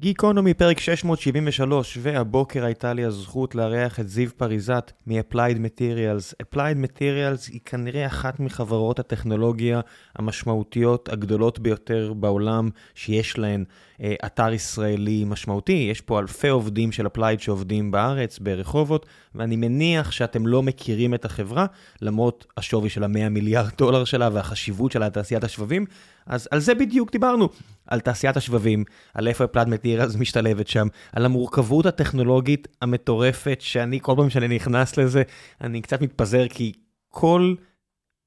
גיקונומי פרק 673, והבוקר הייתה לי הזכות לארח את זיו פריזט מ-Applied Materials. Applied Materials היא כנראה אחת מחברות הטכנולוגיה המשמעותיות הגדולות ביותר בעולם, שיש להן אה, אתר ישראלי משמעותי. יש פה אלפי עובדים של Applied שעובדים בארץ, ברחובות, ואני מניח שאתם לא מכירים את החברה, למרות השווי של ה-100 מיליארד דולר שלה והחשיבות שלה לתעשיית השבבים. אז על זה בדיוק דיברנו, על תעשיית השבבים, על איפה הפלאד מטירס משתלבת שם, על המורכבות הטכנולוגית המטורפת, שאני כל פעם שאני נכנס לזה, אני קצת מתפזר, כי כל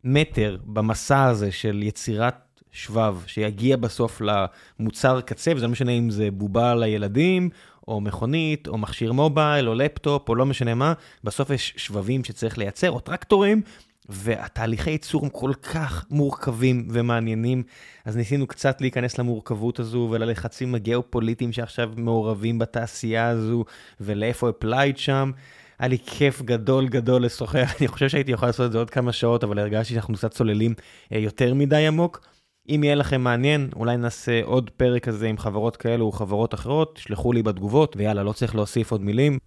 מטר במסע הזה של יצירת שבב, שיגיע בסוף למוצר קצה, וזה לא משנה אם זה בובה לילדים, או מכונית, או מכשיר מובייל, או לפטופ, או לא משנה מה, בסוף יש שבבים שצריך לייצר, או טרקטורים, והתהליכי ייצור הם כל כך מורכבים ומעניינים, אז ניסינו קצת להיכנס למורכבות הזו וללחצים הגיאופוליטיים שעכשיו מעורבים בתעשייה הזו, ולאיפה אפלייד שם. היה לי כיף גדול גדול לשוחח, אני חושב שהייתי יכול לעשות את זה עוד כמה שעות, אבל הרגשתי שאנחנו קצת צוללים אה, יותר מדי עמוק. אם יהיה לכם מעניין, אולי נעשה עוד פרק כזה עם חברות כאלו או חברות אחרות, תשלחו לי בתגובות, ויאללה, לא צריך להוסיף עוד מילים.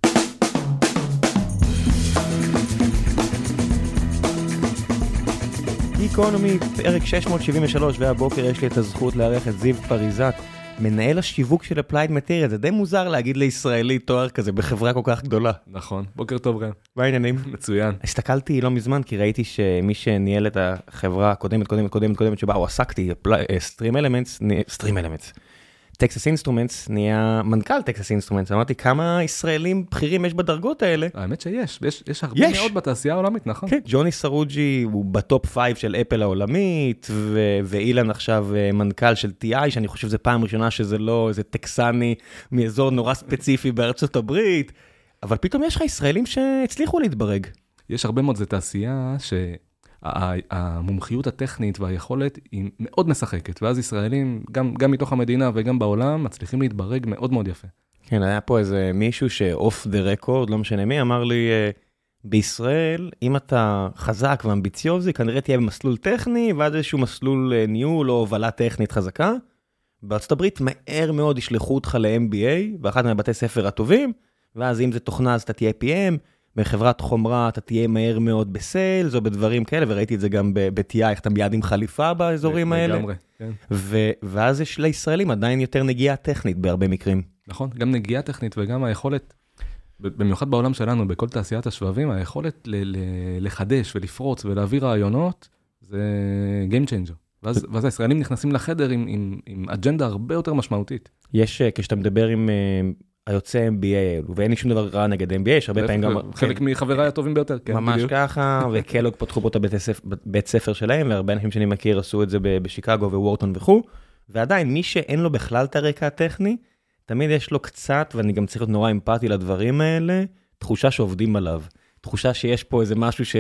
גיקונומי, פרק 673, והבוקר יש לי את הזכות לארח את זיו פריזט, מנהל השיווק של Applied Material, זה די מוזר להגיד לישראלי תואר כזה בחברה כל כך גדולה. נכון, בוקר טוב ראם. מה העניינים? מצוין. הסתכלתי לא מזמן, כי ראיתי שמי שניהל את החברה הקודמת, קודמת, קודמת, קודמת, שבה הועסקתי, StreamElements, StreamElements. טקסס אינסטרומנטס נהיה מנכ"ל טקסס אינסטרומנטס, אמרתי כמה ישראלים בכירים יש בדרגות האלה. האמת שיש, יש, יש הרבה יש. מאוד בתעשייה העולמית, נכון? כן, ג'וני סרוג'י הוא ב top five של אפל העולמית, ו- ואילן עכשיו אה, מנכ"ל של TI, שאני חושב שזו פעם ראשונה שזה לא איזה טקסני מאזור נורא ספציפי בארצות הברית, אבל פתאום יש לך ישראלים שהצליחו להתברג. יש הרבה מאוד, זו תעשייה ש... המומחיות הטכנית והיכולת היא מאוד משחקת, ואז ישראלים, גם, גם מתוך המדינה וגם בעולם, מצליחים להתברג מאוד מאוד יפה. כן, היה פה איזה מישהו שאוף דה רקורד, לא משנה מי, אמר לי, אה, בישראל, אם אתה חזק ואמביציוזי, כנראה תהיה במסלול טכני, ואז איזשהו מסלול אה, ניהול או הובלה טכנית חזקה. בארצות הברית מהר מאוד ישלחו אותך ל-MBA, באחד מהבתי ספר הטובים, ואז אם זה תוכנה אז אתה תהיה PM, בחברת חומרה אתה תהיה מהר מאוד בסיילס או בדברים כאלה, וראיתי את זה גם ב-TI, איך אתה מיד עם חליפה באזורים האלה. לגמרי, כן. ואז יש לישראלים עדיין יותר נגיעה טכנית בהרבה מקרים. נכון, גם נגיעה טכנית וגם היכולת, במיוחד בעולם שלנו, בכל תעשיית השבבים, היכולת לחדש ולפרוץ ולהביא רעיונות, זה Game Changer. ואז, ואז הישראלים נכנסים לחדר עם, עם, עם אג'נדה הרבה יותר משמעותית. יש, אה, כשאתה מדבר עם אה, היוצא MBA האלו, ואין לי שום דבר רע נגד MBA, יש הרבה פעמים גם... חלק מחבריי הטובים ביותר, כן, ממש ככה, וקלוג פתחו פה את הבית ספר שלהם, והרבה אנשים שאני מכיר עשו את זה בשיקגו ווורטון וכו', ועדיין, מי שאין לו בכלל את הרקע הטכני, תמיד יש לו קצת, ואני גם צריך להיות נורא אמפתי לדברים האלה, תחושה שעובדים עליו. תחושה שיש פה איזה משהו ש...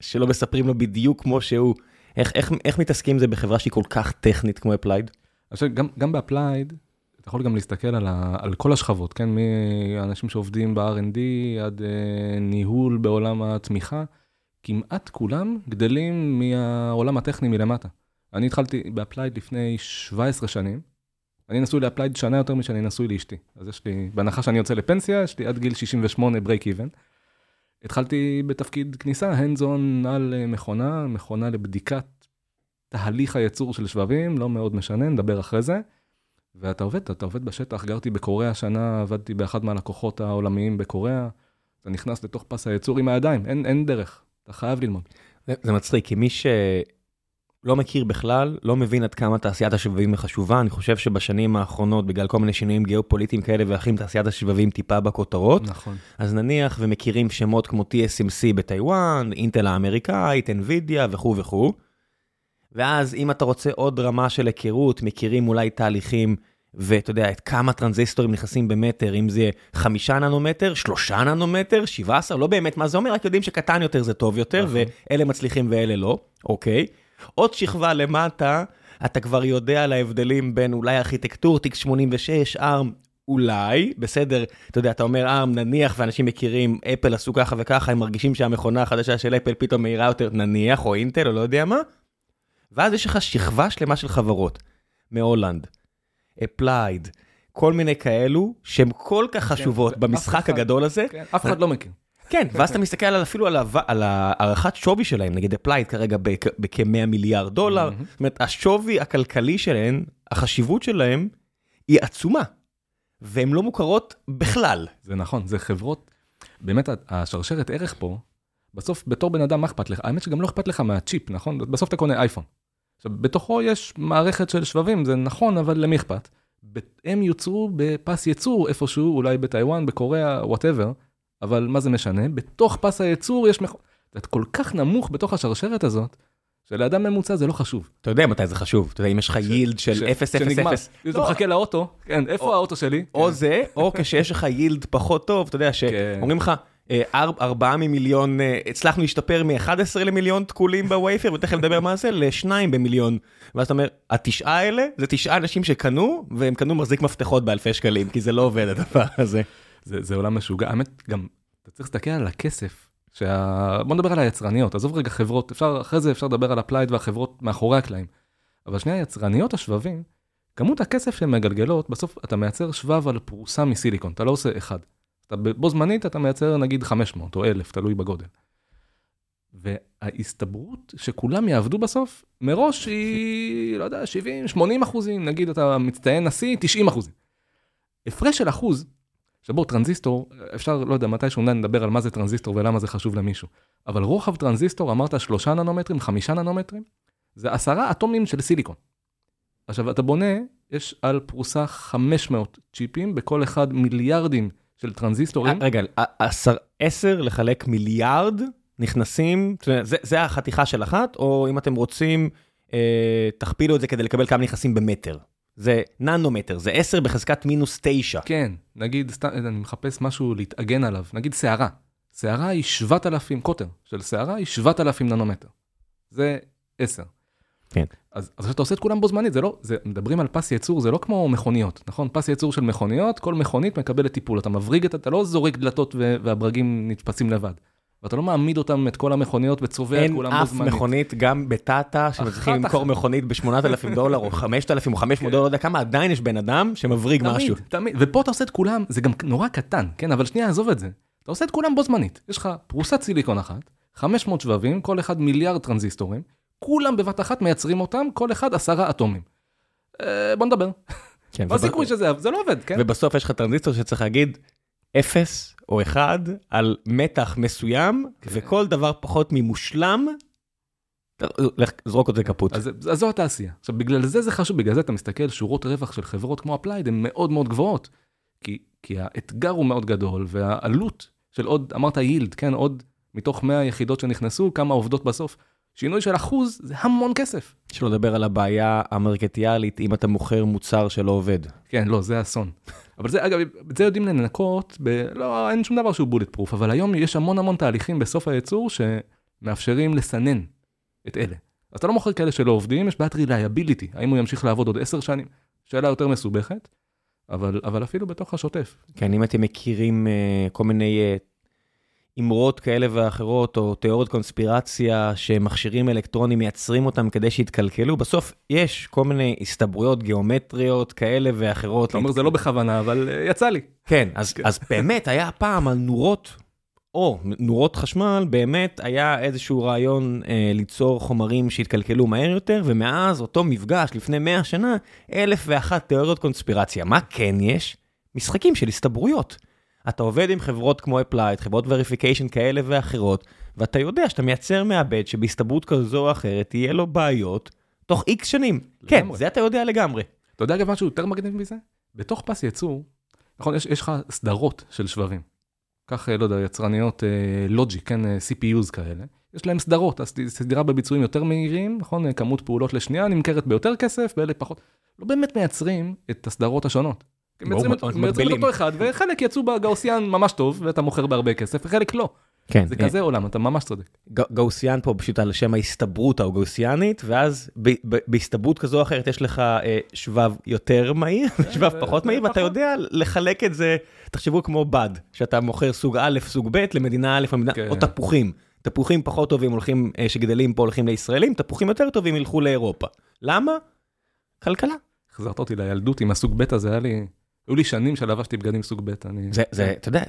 שלא מספרים לו בדיוק כמו שהוא. איך, איך, איך מתעסקים עם זה בחברה שהיא כל כך טכנית כמו Applied? גם, גם ב Applied, אתה יכול גם להסתכל על, ה, על כל השכבות, כן? מאנשים שעובדים ב-R&D עד uh, ניהול בעולם התמיכה, כמעט כולם גדלים מהעולם הטכני מלמטה. אני התחלתי ב Applied לפני 17 שנים. אני נשוי ל Applied שנה יותר משאני נשוי לאשתי. אז יש לי, בהנחה שאני יוצא לפנסיה, יש לי עד גיל 68 break even. התחלתי בתפקיד כניסה, hands on על אה, מכונה, מכונה לבדיקת תהליך הייצור של שבבים, לא מאוד משנה, נדבר אחרי זה. ואתה עובד, אתה עובד בשטח, גרתי בקוריאה השנה, עבדתי באחד מהלקוחות העולמיים בקוריאה, אתה נכנס לתוך פס הייצור עם הידיים, אין, אין דרך, אתה חייב ללמוד. זה, זה מצחיק, כי מי שלא מכיר בכלל, לא מבין עד כמה תעשיית השבבים היא חשובה, אני חושב שבשנים האחרונות, בגלל כל מיני שינויים גיאופוליטיים כאלה ואחרים, תעשיית השבבים טיפה בכותרות. נכון. אז נניח ומכירים שמות כמו TSMC בטיוואן, אינטל האמריקאית, NVIDIA וכו' וכו'. ואז אם אתה רוצה עוד רמה של היכרות, מכירים אולי תהליכים, ואתה יודע, את כמה טרנזיסטורים נכנסים במטר, אם זה חמישה ננומטר, שלושה ננומטר, שבעה עשר, לא באמת מה זה אומר, רק יודעים שקטן יותר זה טוב יותר, נכון. ואלה מצליחים ואלה לא, אוקיי. עוד שכבה למטה, אתה כבר יודע על ההבדלים בין אולי ארכיטקטור, תיק 86, ARM, אולי, בסדר, אתה יודע, אתה אומר ARM, נניח, ואנשים מכירים, אפל עשו ככה וככה, הם מרגישים שהמכונה החדשה של אפל פתאום מהירה יותר, נניח, או אינטל, או לא יודע מה, ואז יש לך שכבה שלמה של חברות, מהולנד, Applied, כל מיני כאלו שהן כל כך חשובות ואף במשחק אחד- הגדול הזה. כן, אף אחד לא מכיר. כן, ואז אתה מסתכל על אפילו על ההו- על הערכת שווי שלהם, נגיד Applied כרגע בכ-100 מיליארד דולר, מהמם. זאת אומרת, השווי הכלכלי שלהם, החשיבות שלהם, היא עצומה, והן לא מוכרות בכלל. זה נכון, זה חברות, באמת השרשרת ערך פה, בסוף בתור בן אדם מה אכפת לך? האמת שגם לא אכפת לך מהצ'יפ, נכון? בסוף אתה קונה אייפון. עכשיו, בתוכו יש מערכת של שבבים, זה נכון, אבל למי אכפת? הם יוצרו בפס ייצור איפשהו, אולי בטיוואן, בקוריאה, whatever, אבל מה זה משנה? בתוך פס הייצור יש... מכ- זה כל כך נמוך בתוך השרשרת הזאת, שלאדם ממוצע זה לא חשוב. אתה יודע מתי זה חשוב, אתה יודע, אם יש לך יילד של ש- 0, 0, שנגמר. 0, אם אתה מחכה לאוטו, כן, איפה האוטו שלי? או כן. זה, או כשיש לך יילד פחות טוב, אתה יודע, שאומרים לך, ארבעה ממיליון, אה, הצלחנו להשתפר מ-11 למיליון תקולים בווייפר, ותכף נדבר מה זה, לשניים במיליון. ואז אתה אומר, התשעה האלה, זה תשעה אנשים שקנו, והם קנו מחזיק מפתחות באלפי שקלים, כי זה לא עובד הדבר הזה. זה, זה עולם משוגע, האמת גם, אתה צריך להסתכל על הכסף, שה... בוא נדבר על היצרניות, עזוב רגע חברות, אפשר, אחרי זה אפשר לדבר על Applied והחברות מאחורי הקלעים. אבל שנייה, יצרניות השבבים, כמות הכסף שהן מגלגלות, בסוף אתה מייצר שבב על פרוסה מסיליקון, אתה לא עושה אחד. אתה בו זמנית אתה מייצר נגיד 500 או 1,000, תלוי בגודל. וההסתברות שכולם יעבדו בסוף, מראש היא, לא יודע, 70, 80 אחוזים, נגיד אתה מצטיין נשיא, 90 אחוזים. הפרש של אחוז, שבו טרנזיסטור, אפשר, לא יודע, מתישהו אולי נדבר על מה זה טרנזיסטור ולמה זה חשוב למישהו. אבל רוחב טרנזיסטור, אמרת שלושה ננומטרים, חמישה ננומטרים, זה עשרה אטומים של סיליקון. עכשיו, אתה בונה, יש על פרוסה 500 צ'יפים, בכל אחד מיליארדים של טרנזיסטורים. רגע, ע- עשר- עשר לחלק מיליארד נכנסים, זה- זה החתיכה של אחת, או אם אתם רוצים, אה, תכפילו את זה כדי לקבל כמה נכנסים במטר. זה ננומטר, זה 10 בחזקת מינוס 9. כן, נגיד, סתם, אני מחפש משהו להתאגן עליו, נגיד שערה. שערה היא 7,000, קוטר של שערה היא 7,000 ננומטר. זה 10. כן. אז אז כשאתה עושה את כולם בו זמנית, זה לא, זה, מדברים על פס ייצור, זה לא כמו מכוניות, נכון? פס ייצור של מכוניות, כל מכונית מקבלת טיפול, אתה מבריג את, אתה לא זורק דלתות ו- והברגים נתפסים לבד. ואתה לא מעמיד אותם, את כל המכוניות, וצובע את אין כולם בו אף זמנית. מכונית, גם בטאטה, שמצליחים אחת למכור אחת. מכונית ב-8,000 דולר, או 5,000 או 500 דולר, לא יודע כמה, עדיין יש בן אדם שמבריג משהו. תמיד, תמיד, ופה אתה עושה את כולם, זה גם נורא קטן, כן? אבל שנייה, עזוב את זה. אתה עושה את כולם בו זמנית. יש לך פרוסת סיליקון אחת, 500 שבבים, כל אחד מיליארד טרנזיסטורים, כולם בבת אחת מייצרים אותם, כל אחד עשרה אטומים. אה, בוא נדבר. כן, מה הסיכוי שזה, זה לא עובד, כן? ובסוף יש לך טרנזיסטור שצריך להגיד 0 או 1 על מתח מסוים, כן. וכל דבר פחות ממושלם, לך זרוק אותו לפח. אז, אז זו התעשייה. עכשיו, בגלל זה זה חשוב, בגלל זה אתה מסתכל, שורות רווח של חברות כמו אפלייד הן מאוד מאוד גבוהות. כי, כי האתגר הוא מאוד גדול, והעלות של עוד, אמרת yield, כן, עוד מתוך 100 יחידות שנכנסו, כמה עובדות בסוף. שינוי של אחוז זה המון כסף. שלא לדבר על הבעיה המרקטיאלית, אם אתה מוכר מוצר שלא עובד. כן, לא, זה אסון. אבל זה, אגב, את זה יודעים לנקות, ב... לא, אין שום דבר שהוא bulletproof, אבל היום יש המון המון תהליכים בסוף הייצור שמאפשרים לסנן את אלה. אז אתה לא מוכר כאלה שלא עובדים, יש בעיית reliability, האם הוא ימשיך לעבוד עוד עשר שנים? שאלה יותר מסובכת, אבל, אבל אפילו בתוך השוטף. כן, אם אתם מכירים uh, כל מיני uh, אמרות כאלה ואחרות, או תיאוריות קונספירציה שמכשירים אלקטרונים מייצרים אותם כדי שיתקלקלו, בסוף יש כל מיני הסתברויות גיאומטריות כאלה ואחרות. אתה אומר זה לא בכוונה, אבל אה, יצא לי. כן, אז, אז באמת היה פעם על נורות, או נורות חשמל, באמת היה איזשהו רעיון אה, ליצור חומרים שהתקלקלו מהר יותר, ומאז אותו מפגש לפני 100 שנה, אלף ואחת תיאוריות קונספירציה. מה כן יש? משחקים של הסתברויות. אתה עובד עם חברות כמו אפלייד, חברות verification כאלה ואחרות, ואתה יודע שאתה מייצר מעבד שבהסתברות כזו או אחרת יהיה לו בעיות תוך איקס שנים. כן, לגמרי. זה אתה יודע לגמרי. אתה יודע אגב משהו יותר מגניב מזה? בתוך פס ייצור, נכון, יש, יש לך סדרות של שבבים. קח, אה, לא יודע, יצרניות logic, כן, אה, CPUs כאלה. יש להם סדרות, אז סדרה בביצועים יותר מהירים, נכון, אה, כמות פעולות לשנייה נמכרת ביותר כסף, באלה פחות. לא באמת מייצרים את הסדרות השונות. מייצרים. אותו אחד, וחלק יצאו בגאוסיאן ממש טוב, ואתה מוכר בהרבה כסף, וחלק לא. כן, זה כזה עולם, אתה ממש צודק. גאוסיאן פה פשוט על שם ההסתברות הגאוסיאנית, ואז ב- ב- בהסתברות כזו או אחרת יש לך אה, שבב יותר מהיר, שבב ו- פחות מהיר, ואתה. יודע לחלק את זה, תחשבו כמו בד, שאתה מוכר סוג א', סוג ב' למדינה א', כן. או תפוחים. תפוחים פחות טובים הולכים, אה, שגדלים פה הולכים לישראלים, תפוחים יותר טובים ילכו לאירופה. למה? כלכלה. החזרת אותי לילדות עם הסוג ב', זה היה לי... היו לי שנים שלבשתי בגדים סוג ב', אני... זה, זה, אתה יודע.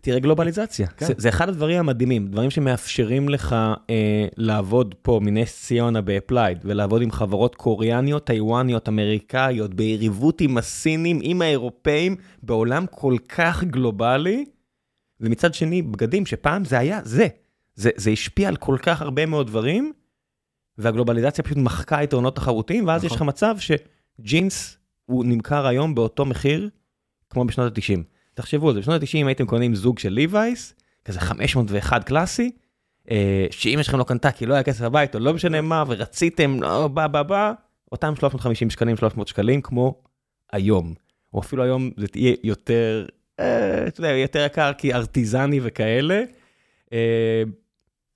תראה גלובליזציה. כן. זה, זה אחד הדברים המדהימים, דברים שמאפשרים לך אה, לעבוד פה מנס ציונה באפלייד, ולעבוד עם חברות קוריאניות, טיוואניות, אמריקאיות, ביריבות עם הסינים, עם האירופאים, בעולם כל כך גלובלי, ומצד שני, בגדים שפעם זה היה זה. זה, זה השפיע על כל כך הרבה מאוד דברים, והגלובליזציה פשוט מחקה יתרונות תחרותיים, ואז נכון. יש לך מצב שג'ינס הוא נמכר היום באותו מחיר כמו בשנות ה-90. תחשבו על זה, בשנות ה-90 הייתם קונים זוג של ליווייס, כזה 501 קלאסי, אה, שאמא שלכם לא קנתה כי לא היה כסף בבית או לא משנה מה, ורציתם, לא, בא בא בא, אותם 350 שקלים, 300 שקלים כמו היום. או אפילו היום זה תהיה יותר, אה, אתה יודע, יותר יקר כי ארטיזני וכאלה. אה,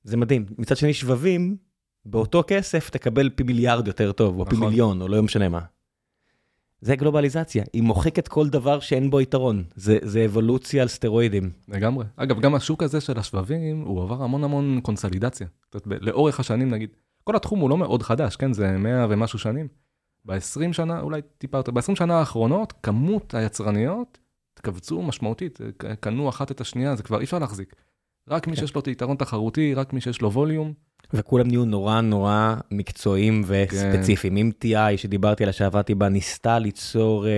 זה מדהים. מצד שני, שבבים, באותו כסף תקבל פי מיליארד יותר טוב, או פי נכון. מיליון, או לא משנה מה. זה גלובליזציה, היא מוחקת כל דבר שאין בו יתרון. זה, זה אבולוציה על סטרואידים. לגמרי. אגב, גם השוק הזה של השבבים, הוא עבר המון המון קונסולידציה. זאת אומרת, לאורך השנים, נגיד, כל התחום הוא לא מאוד חדש, כן? זה 100 ומשהו שנים. ב-20 שנה, אולי טיפה יותר, ב-20 שנה האחרונות, כמות היצרניות התכווצו משמעותית. קנו אחת את השנייה, זה כבר אי אפשר להחזיק. רק מי כן. שיש לו את היתרון תחרותי, רק מי שיש לו ווליום. וכולם נהיו נורא נורא מקצועיים וספציפיים. אם TI שדיברתי עליה שעבדתי בה ניסתה ליצור uh,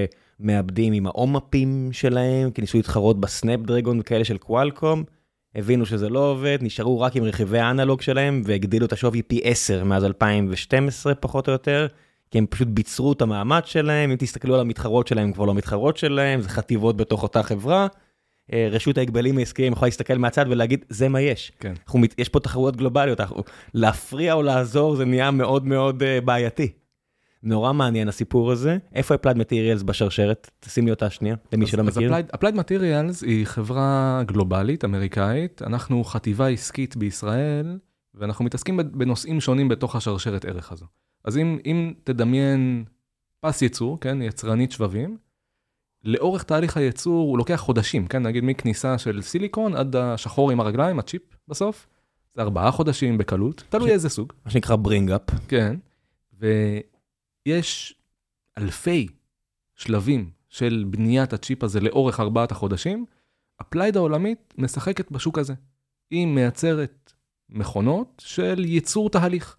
מעבדים עם האומאפים שלהם, כי ניסו להתחרות בסנאפ דרגון וכאלה של קוואלקום, הבינו שזה לא עובד, נשארו רק עם רכיבי האנלוג שלהם והגדילו את השווי פי 10 מאז 2012 פחות או יותר, כי הם פשוט ביצרו את המאמץ שלהם, אם תסתכלו על המתחרות שלהם, הם כבר לא מתחרות שלהם, זה חטיבות בתוך אותה חברה. אה, רשות ההגבלים העסקיים יכולה להסתכל מהצד ולהגיד, זה מה יש. כן. אנחנו, יש פה תחרויות גלובליות, אנחנו, להפריע או לעזור זה נהיה מאוד מאוד uh, בעייתי. נורא מעניין הסיפור הזה. איפה אפלייד מטריאלס בשרשרת? תשים לי אותה שנייה, למי שלא מכיר. אז Applied Materials היא חברה גלובלית, אמריקאית. אנחנו חטיבה עסקית בישראל, ואנחנו מתעסקים בנושאים שונים בתוך השרשרת ערך הזו. אז אם, אם תדמיין פס ייצור, כן, יצרנית שבבים, לאורך תהליך הייצור הוא לוקח חודשים, כן, נגיד מכניסה של סיליקון עד השחור עם הרגליים, הצ'יפ בסוף, זה ארבעה חודשים בקלות, תלוי איזה סוג. מה שנקרא ברינג אפ. כן, ויש אלפי שלבים של בניית הצ'יפ הזה לאורך ארבעת החודשים, אפלייד העולמית משחקת בשוק הזה. היא מייצרת מכונות של ייצור תהליך.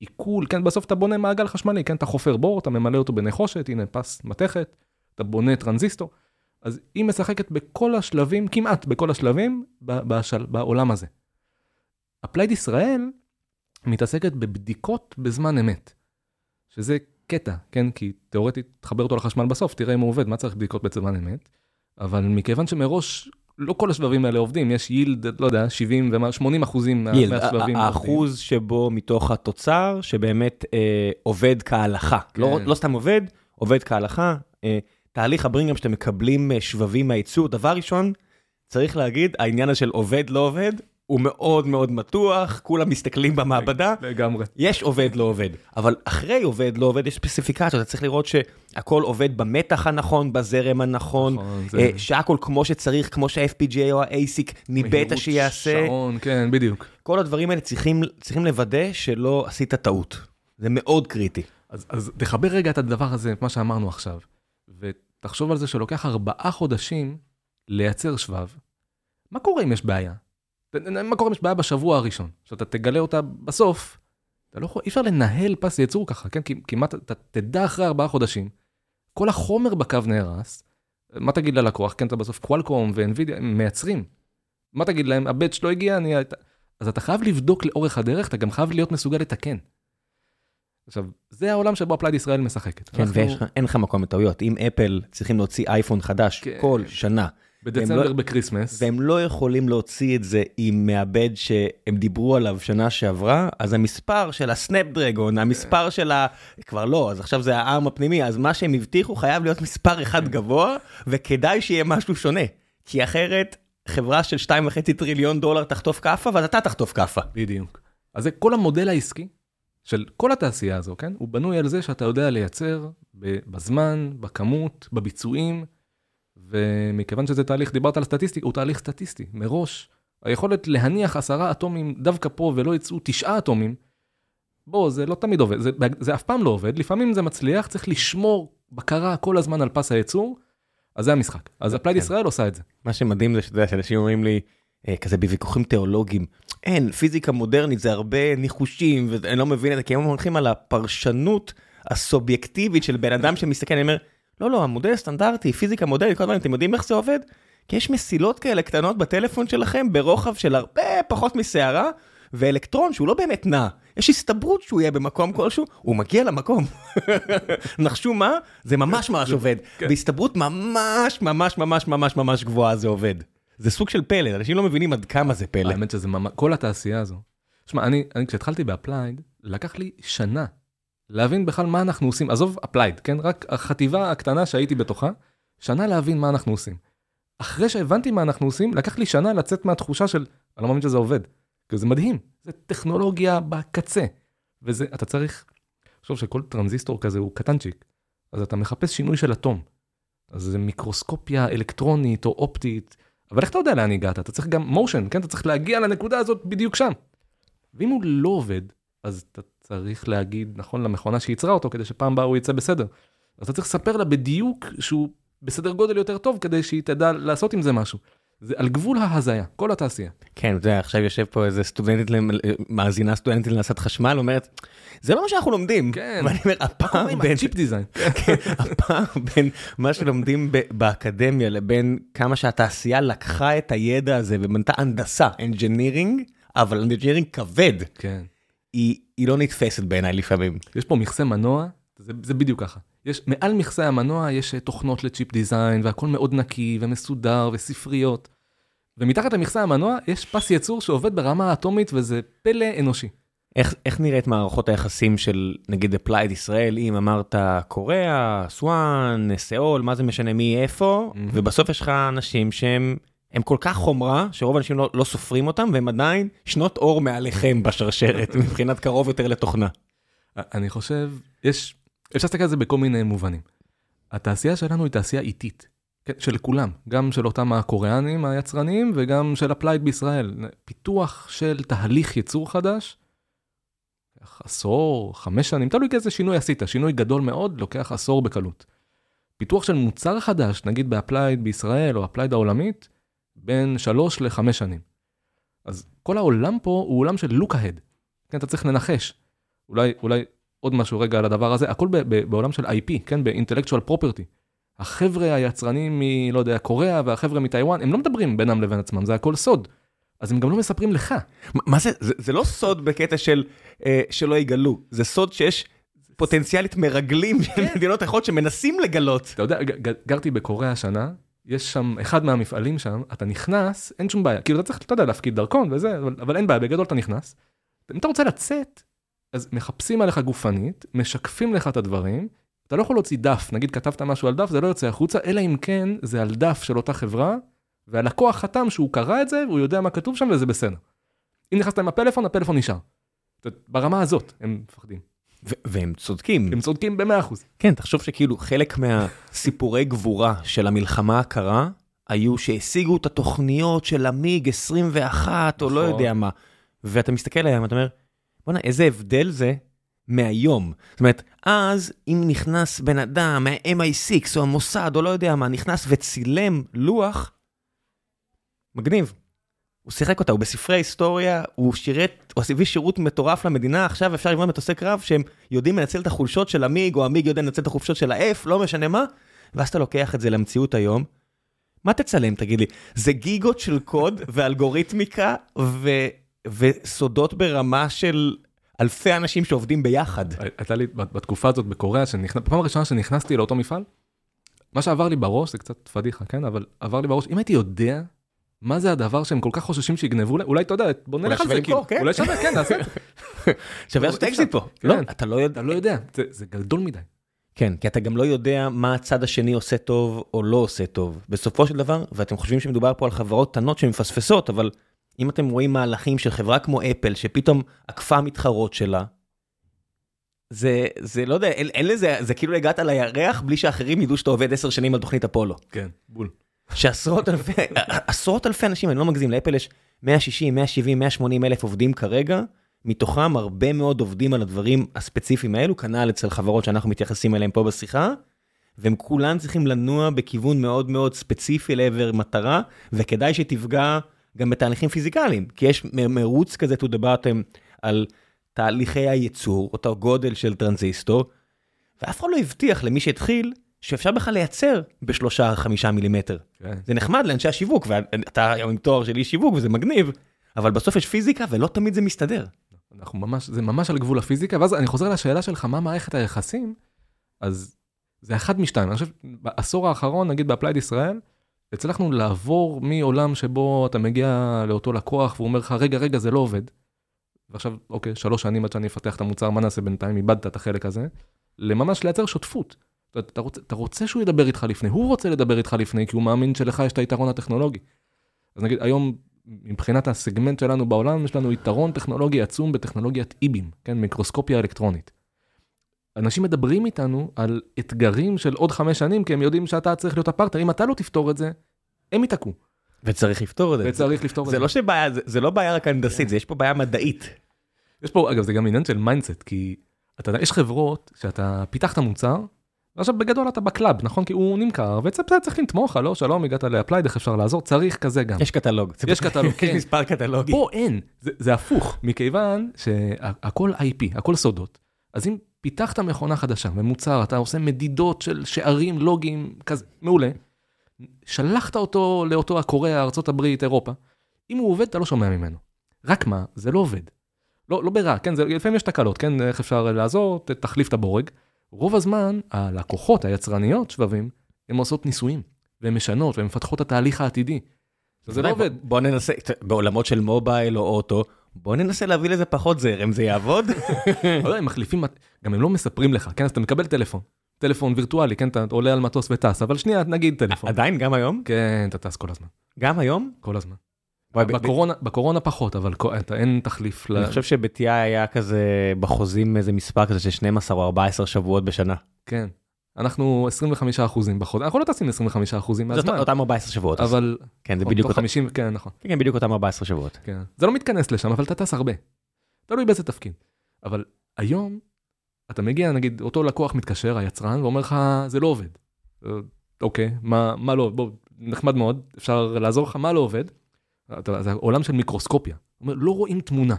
איכול, כן, בסוף אתה בונה מעגל חשמלי, כן, אתה חופר בור, אתה ממלא אותו בנחושת, הנה פס מתכת, אתה בונה טרנזיסטור. אז היא משחקת בכל השלבים, כמעט בכל השלבים, בשל, בעולם הזה. אפלייד ישראל מתעסקת בבדיקות בזמן אמת, שזה קטע, כן? כי תאורטית תחבר אותו לחשמל בסוף, תראה אם הוא עובד, מה צריך בדיקות בזמן אמת? אבל מכיוון שמראש לא כל השבבים האלה עובדים, יש יילד, לא יודע, 70 ו-80 אחוזים מה- ילד, מהשבבים עובדים. האחוז שבו מתוך התוצר שבאמת אה, עובד כהלכה. לא, כן. לא סתם עובד, עובד כהלכה. אה, תהליך הברינגאם שאתם מקבלים אה, שבבים מהייצור, דבר ראשון, צריך להגיד, העניין הזה של עובד לא עובד, הוא מאוד מאוד מתוח, כולם מסתכלים במעבדה, לגמרי. יש עובד לא עובד, אבל אחרי עובד לא עובד יש ספציפיקציות, אתה צריך לראות שהכל עובד במתח הנכון, בזרם הנכון, נכון, זה- אה, שהכל כמו שצריך, כמו שה-FPGA או ה-ASIC ניבאת מהירות שיעשה. שעון, כן, בדיוק. כל הדברים האלה צריכים, צריכים לוודא שלא עשית טעות. זה מאוד קריטי. אז, אז תחבר רגע את הדבר הזה, את מה שאמרנו עכשיו, ותחשוב על זה שלוקח ארבעה חודשים לייצר שבב. מה קורה אם יש בעיה? מה קורה אם יש בעיה בשבוע הראשון? שאתה תגלה אותה בסוף, אתה לא יכול, אי אפשר לנהל פס ייצור ככה, כן? כי כמעט אתה תדע אחרי ארבעה חודשים, כל החומר בקו נהרס, מה תגיד ללקוח? כן, אתה בסוף קוואלקום ואנווידיה, הם מייצרים. מה תגיד להם? הבט שלא הגיע, אני... אז אתה חייב לבדוק לאורך הדרך, אתה גם חייב להיות מסוגל לתקן. עכשיו, זה העולם שבו אפלייד ישראל משחקת. כן, אנחנו ויש לך, מקום לטעויות. אם אפל צריכים להוציא אייפון חדש כן. כל שנה, בדצמבר לא- בקריסמס, והם לא יכולים להוציא את זה עם מעבד שהם דיברו עליו שנה שעברה, אז המספר של הסנאפ דרגון, המספר של ה... כבר לא, אז עכשיו זה העם הפנימי, אז מה שהם הבטיחו חייב להיות מספר אחד גבוה, וכדאי שיהיה משהו שונה. כי אחרת, חברה של 2.5 טריליון דולר תחטוף כאפה, ואז אתה תחטוף כאפה. בדיוק. אז זה כל המודל העסקי של כל התעשייה הזו, כן? הוא בנוי על זה שאתה יודע לייצר בזמן, בכמות, בביצועים, ומכיוון שזה תהליך, דיברת על סטטיסטיקה, הוא תהליך סטטיסטי, מראש. היכולת להניח עשרה אטומים דווקא פה ולא יצאו תשעה אטומים, בוא, זה לא תמיד עובד, זה, זה אף פעם לא עובד, לפעמים זה מצליח, צריך לשמור בקרה כל הזמן על פס הייצור, אז זה המשחק. אז אפלייד כן. ישראל עושה את זה. מה שמדהים זה שאתה יודע, שאנשים אומרים לי, כזה בוויכוחים תיאולוגיים, אין, פיזיקה מודרנית זה הרבה ניחושים, ואני לא מבין את זה, כי הם הולכים על הפרשנות הסובייקטיבית של בן אדם שמסתכל, אני אומר, לא, לא, המודל הסטנדרטי, פיזיקה מודרנית, כל הדברים, אתם יודעים איך זה עובד? כי יש מסילות כאלה קטנות בטלפון שלכם ברוחב של הרבה פחות משערה, ואלקטרון שהוא לא באמת נע, יש הסתברות שהוא יהיה במקום כלשהו, הוא מגיע למקום. נחשו מה? זה ממש ממש עובד. כן. בהסתברות ממש ממש ממש ממש ממש גבוהה זה עובד. זה סוג של פלא, אנשים לא מבינים עד כמה זה פלא. האמת שזה ממש, כל התעשייה הזו. שמע, אני, אני כשהתחלתי באפלייד, לקח לי שנה להבין בכלל מה אנחנו עושים. עזוב אפלייד, כן? רק החטיבה הקטנה שהייתי בתוכה, שנה להבין מה אנחנו עושים. אחרי שהבנתי מה אנחנו עושים, לקח לי שנה לצאת מהתחושה של, אני לא מאמין שזה עובד. כי זה מדהים, זה טכנולוגיה בקצה. וזה, אתה צריך, לחשוב שכל טרנזיסטור כזה הוא קטנצ'יק, אז אתה מחפש שינוי של אטום. אז זה מיקרוסקופיה אלקטרונית או אופטית, אבל איך אתה יודע לאן הגעת? אתה צריך גם מושן, כן? אתה צריך להגיע לנקודה הזאת בדיוק שם. ואם הוא לא עובד, אז אתה צריך להגיד נכון למכונה שייצרה אותו, כדי שפעם הבאה הוא יצא בסדר. אז אתה צריך לספר לה בדיוק שהוא בסדר גודל יותר טוב, כדי שהיא תדע לעשות עם זה משהו. זה על גבול ההזיה, כל התעשייה. כן, אתה יודע, עכשיו יושב פה איזה סטודנטית, מאזינה סטודנטית להנדסת חשמל, אומרת, זה לא מה שאנחנו לומדים. כן. ואני אומר, הפער בין... צ'יפ דיזיין. כן, הפער בין מה שלומדים באקדמיה לבין כמה שהתעשייה לקחה את הידע הזה ובנתה הנדסה, engineering, אבל engineering כבד, כן. היא, היא לא נתפסת בעיניי לפעמים. יש פה מכסה מנוע, זה, זה בדיוק ככה. יש, מעל מכסה המנוע יש אה, תוכנות לצ'יפ דיזיין, והכל מאוד נקי ומסודר וספריות. ומתחת למכסה המנוע יש פס ייצור שעובד ברמה האטומית וזה פלא אנושי. איך, איך נראית מערכות היחסים של נגיד אפלייד ישראל, אם אמרת קוריאה, טאיוואן, סיאול, מה זה משנה מי איפה, מהמם. ובסוף יש לך אנשים שהם הם כל כך חומרה, שרוב האנשים לא, לא סופרים אותם, והם עדיין שנות אור מעליכם בשרשרת, מבחינת קרוב יותר לתוכנה. אני חושב, יש, אפשר להסתכל על זה בכל מיני מובנים. התעשייה שלנו היא תעשייה איטית, כן, של כולם, גם של אותם הקוריאנים היצרניים וגם של אפלייד בישראל. פיתוח של תהליך ייצור חדש, עשור, חמש שנים, תלוי איזה שינוי עשית, שינוי גדול מאוד, לוקח עשור בקלות. פיתוח של מוצר חדש, נגיד באפלייד בישראל או אפלייד העולמית, בין שלוש לחמש שנים. אז כל העולם פה הוא עולם של look ahead. כן, אתה צריך לנחש. אולי, אולי עוד משהו רגע על הדבר הזה, הכל ב, ב, בעולם של IP, כן, ב-intellectual property. החבר'ה היצרנים מ, לא יודע, קוריאה והחבר'ה מטיוואן, הם לא מדברים בינם לבין עצמם, זה הכל סוד. אז הם גם לא מספרים לך. מה- מה זה, זה, זה לא סוד בקטע של אה, שלא יגלו, זה סוד שיש פוטנציאלית מרגלים של מדינות אחרות שמנסים לגלות. אתה יודע, גרתי בקוריאה השנה, יש שם, אחד מהמפעלים שם, אתה נכנס, אין שום בעיה. כאילו, אתה צריך, אתה יודע, להפקיד דרכון וזה, אבל, אבל אין בעיה, בגדול אתה נכנס. אם אתה רוצה לצאת, אז מחפשים עליך גופנית, משקפים לך את הדברים, אתה לא יכול להוציא דף, נגיד כתבת משהו על דף, זה לא יוצא החוצה, אלא אם כן זה על דף של אותה חברה, והלקוח חתם שהוא קרא את זה, והוא יודע מה כתוב שם וזה בסדר. אם נכנסת עם הפלאפון, הפלאפון נשאר. ברמה הזאת הם מפחדים. והם צודקים. הם צודקים במאה אחוז. כן, תחשוב שכאילו חלק מהסיפורי גבורה של המלחמה הקרה, היו שהשיגו את התוכניות של המיג 21 או לא נכון. יודע מה. ואתה מסתכל עליהם, אתה אומר, בוא'נה, איזה הבדל זה מהיום. זאת אומרת, אז אם נכנס בן אדם מה-MI6 או המוסד או לא יודע מה, נכנס וצילם לוח, מגניב. הוא שיחק אותה, הוא בספרי ההיסטוריה, הוא שירת, הוא הביא שירות מטורף למדינה, עכשיו אפשר לבנות מטוסי קרב שהם יודעים לנצל את החולשות של המיג, או המיג יודע לנצל את החולשות של ה-F, לא משנה מה, ואז אתה לוקח את זה למציאות היום. מה תצלם, תגיד לי? זה גיגות של קוד ואלגוריתמיקה ו... וסודות ברמה של אלפי אנשים שעובדים ביחד. הייתה לי בת- בתקופה הזאת בקוריאה, בפעם הראשונה שנכנסתי לאותו מפעל, מה שעבר לי בראש, זה קצת פדיחה, כן? אבל עבר לי בראש, אם הייתי יודע מה זה הדבר שהם כל כך חוששים שיגנבו אולי אתה יודע, בוא נלך על זה, כאילו, כן. אולי שווה, כן, נעשה את זה. שווה לעשות אקזיט. פה. כן. לא, אתה לא יודע. אתה לא יודע, זה- זה גדול מדי. כן, כי אתה גם לא יודע מה הצד השני עושה טוב או לא עושה טוב. בסופו של דבר, ואתם חושבים שמדובר פה על חברות קטנות שמפספסות, אבל אם אתם רואים מהלכים של חברה כמו אפל, שפתאום עקפה מתחרות שלה, זה, זה לא יודע, אין, אין לזה, זה כאילו הגעת לירח בלי שאחרים ידעו שאתה עובד עשר שנים על תוכנית אפולו. כן, בול. שעשרות אלפי, עשרות אלפי אנשים, אני לא מגזים, לאפל יש 160, 170, 180 אלף עובדים כרגע, מתוכם הרבה מאוד עובדים על הדברים הספציפיים האלו, כנ"ל אצל חברות שאנחנו מתייחסים אליהם פה בשיחה, והם כולם צריכים לנוע בכיוון מאוד מאוד ספציפי לעבר מטרה, וכדאי שתפגע גם בתהליכים פיזיקליים, כי יש מרוץ כזה to the bottom על תהליכי הייצור, אותו גודל של טרנזיסטור, ואף אחד לא הבטיח למי שהתחיל שאפשר בכלל לייצר בשלושה חמישה מילימטר. כן. זה נחמד לאנשי השיווק, ואתה היום עם תואר של איש שיווק וזה מגניב, אבל בסוף יש פיזיקה ולא תמיד זה מסתדר. אנחנו ממש, זה ממש על גבול הפיזיקה, ואז אני חוזר לשאלה שלך, מה מערכת היחסים? אז זה אחד משתיים. אני חושב, בעשור האחרון, נגיד ב Applied ישראל, הצלחנו לעבור מעולם שבו אתה מגיע לאותו לקוח והוא אומר לך, רגע, רגע, זה לא עובד. ועכשיו, אוקיי, שלוש שנים עד שאני אפתח את המוצר, מה נעשה בינתיים? איבדת את החלק הזה. לממש לייצר שותפות. אתה, רוצה, אתה רוצה שהוא ידבר איתך לפני, הוא רוצה לדבר איתך לפני, כי הוא מאמין שלך יש את היתרון הטכנולוגי. אז נגיד, היום, מבחינת הסגמנט שלנו בעולם, יש לנו יתרון טכנולוגי עצום בטכנולוגיית e-beam, כן, מיקרוסקופיה אלקטרונית. אנשים מדברים איתנו על אתגרים של עוד חמש שנים, כי הם יודעים שאתה צריך להיות הפרטנר, אם אתה לא תפתור את זה, הם ייתקעו. וצריך לפתור את זה. וצריך לפתור את זה זה. לא שבעיה, זה, זה לא בעיה רק הנדסית, זה יש פה בעיה מדעית. יש פה, אגב, זה גם עניין של mindset, כי אתה יש חברות שאתה פיתחת מוצר, ועכשיו בגדול אתה ב club, נכון? כי הוא נמכר, וצריך לתמוך, הלו, שלום, הגעת ל Applied, איך אפשר לעזור? צריך כזה גם. יש קטלוג. יש קטלוג, כן. יש מספר קטלוגי. פה אין, זה, זה הפוך, מכיוון שהכל IP, הכל סודות. אז אם פיתחת מכונה חדשה ומוצר, אתה עושה מדידות של שערים לוגיים, כזה, מעולה. שלחת אותו לאותו הקוריאה, ארה"ב, אירופה. אם הוא עובד, אתה לא שומע ממנו. רק מה, זה לא עובד. לא, לא ברע, כן, זה, לפעמים יש תקלות, כן, איך אפשר לעזור, ת, תחליף את הבורג. רוב הזמן, הלקוחות, היצרניות, שבבים, הן עושות ניסויים, והן משנות, והן מפתחות את התהליך העתידי. זה לא עובד. בוא ננסה, בעולמות של מובייל או אוטו, בוא ננסה להביא לזה פחות זרם, זה יעבוד? לא הם מחליפים, גם הם לא מספרים לך, כן, אז אתה מקבל טלפון. טלפון וירטואלי, כן, אתה עולה על מטוס וטס, אבל שנייה, נגיד טלפון. עדיין, גם היום? כן, אתה טס כל הזמן. גם היום? כל הזמן. וואי, ב- בקורונה, בקורונה פחות, אבל אתה- אין תחליף ל... אני חושב שב-TI היה כזה בחוזים איזה מספר כזה של 12 או 14 שבועות בשנה. כן. אנחנו 25 אחוזים בחודש, אנחנו לא טסים 25 אחוזים מהזמן, אותם- אותם 14 שבועות. אבל... כן, זה בדיוק אותם, 50, כן, נכון. כן, בדיוק אותם 14 שבועות. כן. זה לא מתכנס לשם, אבל אתה טס הרבה. תלוי באיזה תפקיד. אבל היום, אתה מגיע, נגיד, אותו לקוח מתקשר, היצרן, ואומר לך, זה לא עובד. אה, אוקיי, מה, מה לא, בוא, נחמד מאוד, אפשר לעזור לך, מה לא עובד? אתה, זה עולם של מיקרוסקופיה. אומר, לא רואים תמונה.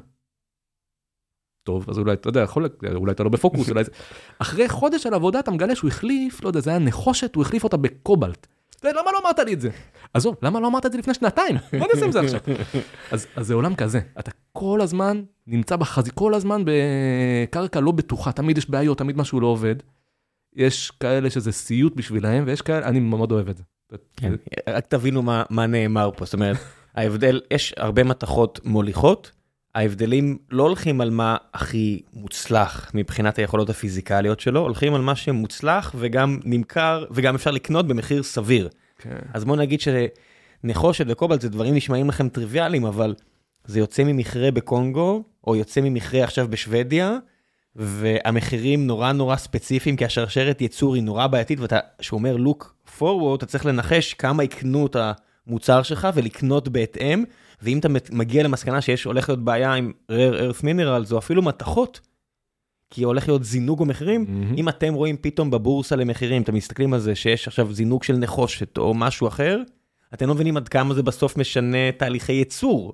טוב, אז אולי, אתה יודע, יכול, אולי אתה לא בפוקוס, אולי זה... אחרי חודש של עבודה אתה מגלה שהוא החליף, לא יודע, זה היה נחושת, הוא החליף אותה בקובלט. למה לא אמרת לי את זה? עזוב, למה לא אמרת את זה לפני שנתיים? מה אני אעשה עם זה עכשיו? אז, אז זה עולם כזה, אתה כל הזמן נמצא בחזית, כל הזמן בקרקע לא בטוחה, תמיד יש בעיות, תמיד משהו לא עובד. יש כאלה שזה סיוט בשבילהם, ויש כאלה, אני מאוד אוהב את זה. כן, רק תבינו מה, מה נאמר פה, זאת אומרת, ההבדל, יש הרבה מתכות מוליכות, ההבדלים לא הולכים על מה הכי מוצלח מבחינת היכולות הפיזיקליות שלו, הולכים על מה שמוצלח וגם נמכר וגם אפשר לקנות במחיר סביר. כן. אז בוא נגיד שנחושת וקובלט זה דברים נשמעים לכם טריוויאליים, אבל זה יוצא ממכרה בקונגו, או יוצא ממכרה עכשיו בשוודיה, והמחירים נורא נורא ספציפיים, כי השרשרת ייצור היא נורא בעייתית, ואתה, כשהוא אומר look forward, אתה צריך לנחש כמה יקנו את המוצר שלך ולקנות בהתאם, ואם אתה מגיע למסקנה שיש, הולך להיות בעיה עם rare earth minerals, או אפילו מתכות, כי הולך להיות זינוג במחירים, מהמם. אם אתם רואים פתאום בבורסה למחירים, אתם מסתכלים על זה שיש עכשיו זינוק של נחושת או משהו אחר, אתם לא מבינים עד כמה זה בסוף משנה תהליכי ייצור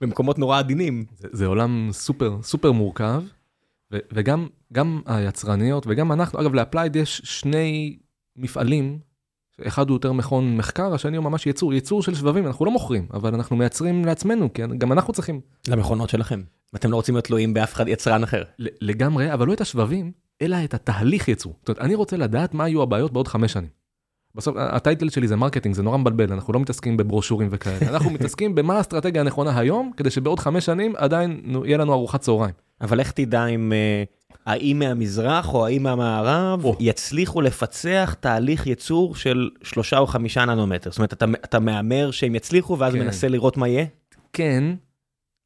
במקומות נורא עדינים. זה, זה עולם סופר, סופר מורכב, ו, וגם גם היצרניות וגם אנחנו, אגב, ל Applied יש שני מפעלים, אחד הוא יותר מכון מחקר, השני הוא ממש ייצור, ייצור של שבבים, אנחנו לא מוכרים, אבל אנחנו מייצרים לעצמנו, כי גם אנחנו צריכים למכונות שלכם. אתם לא רוצים להיות תלויים באף אחד יצרן אחר. לגמרי, אבל לא את השבבים, אלא את התהליך ייצור. זאת אומרת, אני רוצה לדעת מה יהיו הבעיות בעוד חמש שנים. בסוף, ה title שלי זה marketing, זה נורא מבלבל, אנחנו לא מתעסקים בברושורים וכאלה, אנחנו מתעסקים במה האסטרטגיה הנכונה היום, כדי שבעוד חמש שנים עדיין יהיה לנו ארוחת צהריים. אבל איך תדע אם אה, האם מהמזרח או האם מהמערב או. יצליחו לפצח תהליך ייצור של שלושה או חמישה ננומטר? זאת אומרת, אתה, אתה מהמר שהם יצליחו ואז כן. מנסה לראות מה יהיה? כן,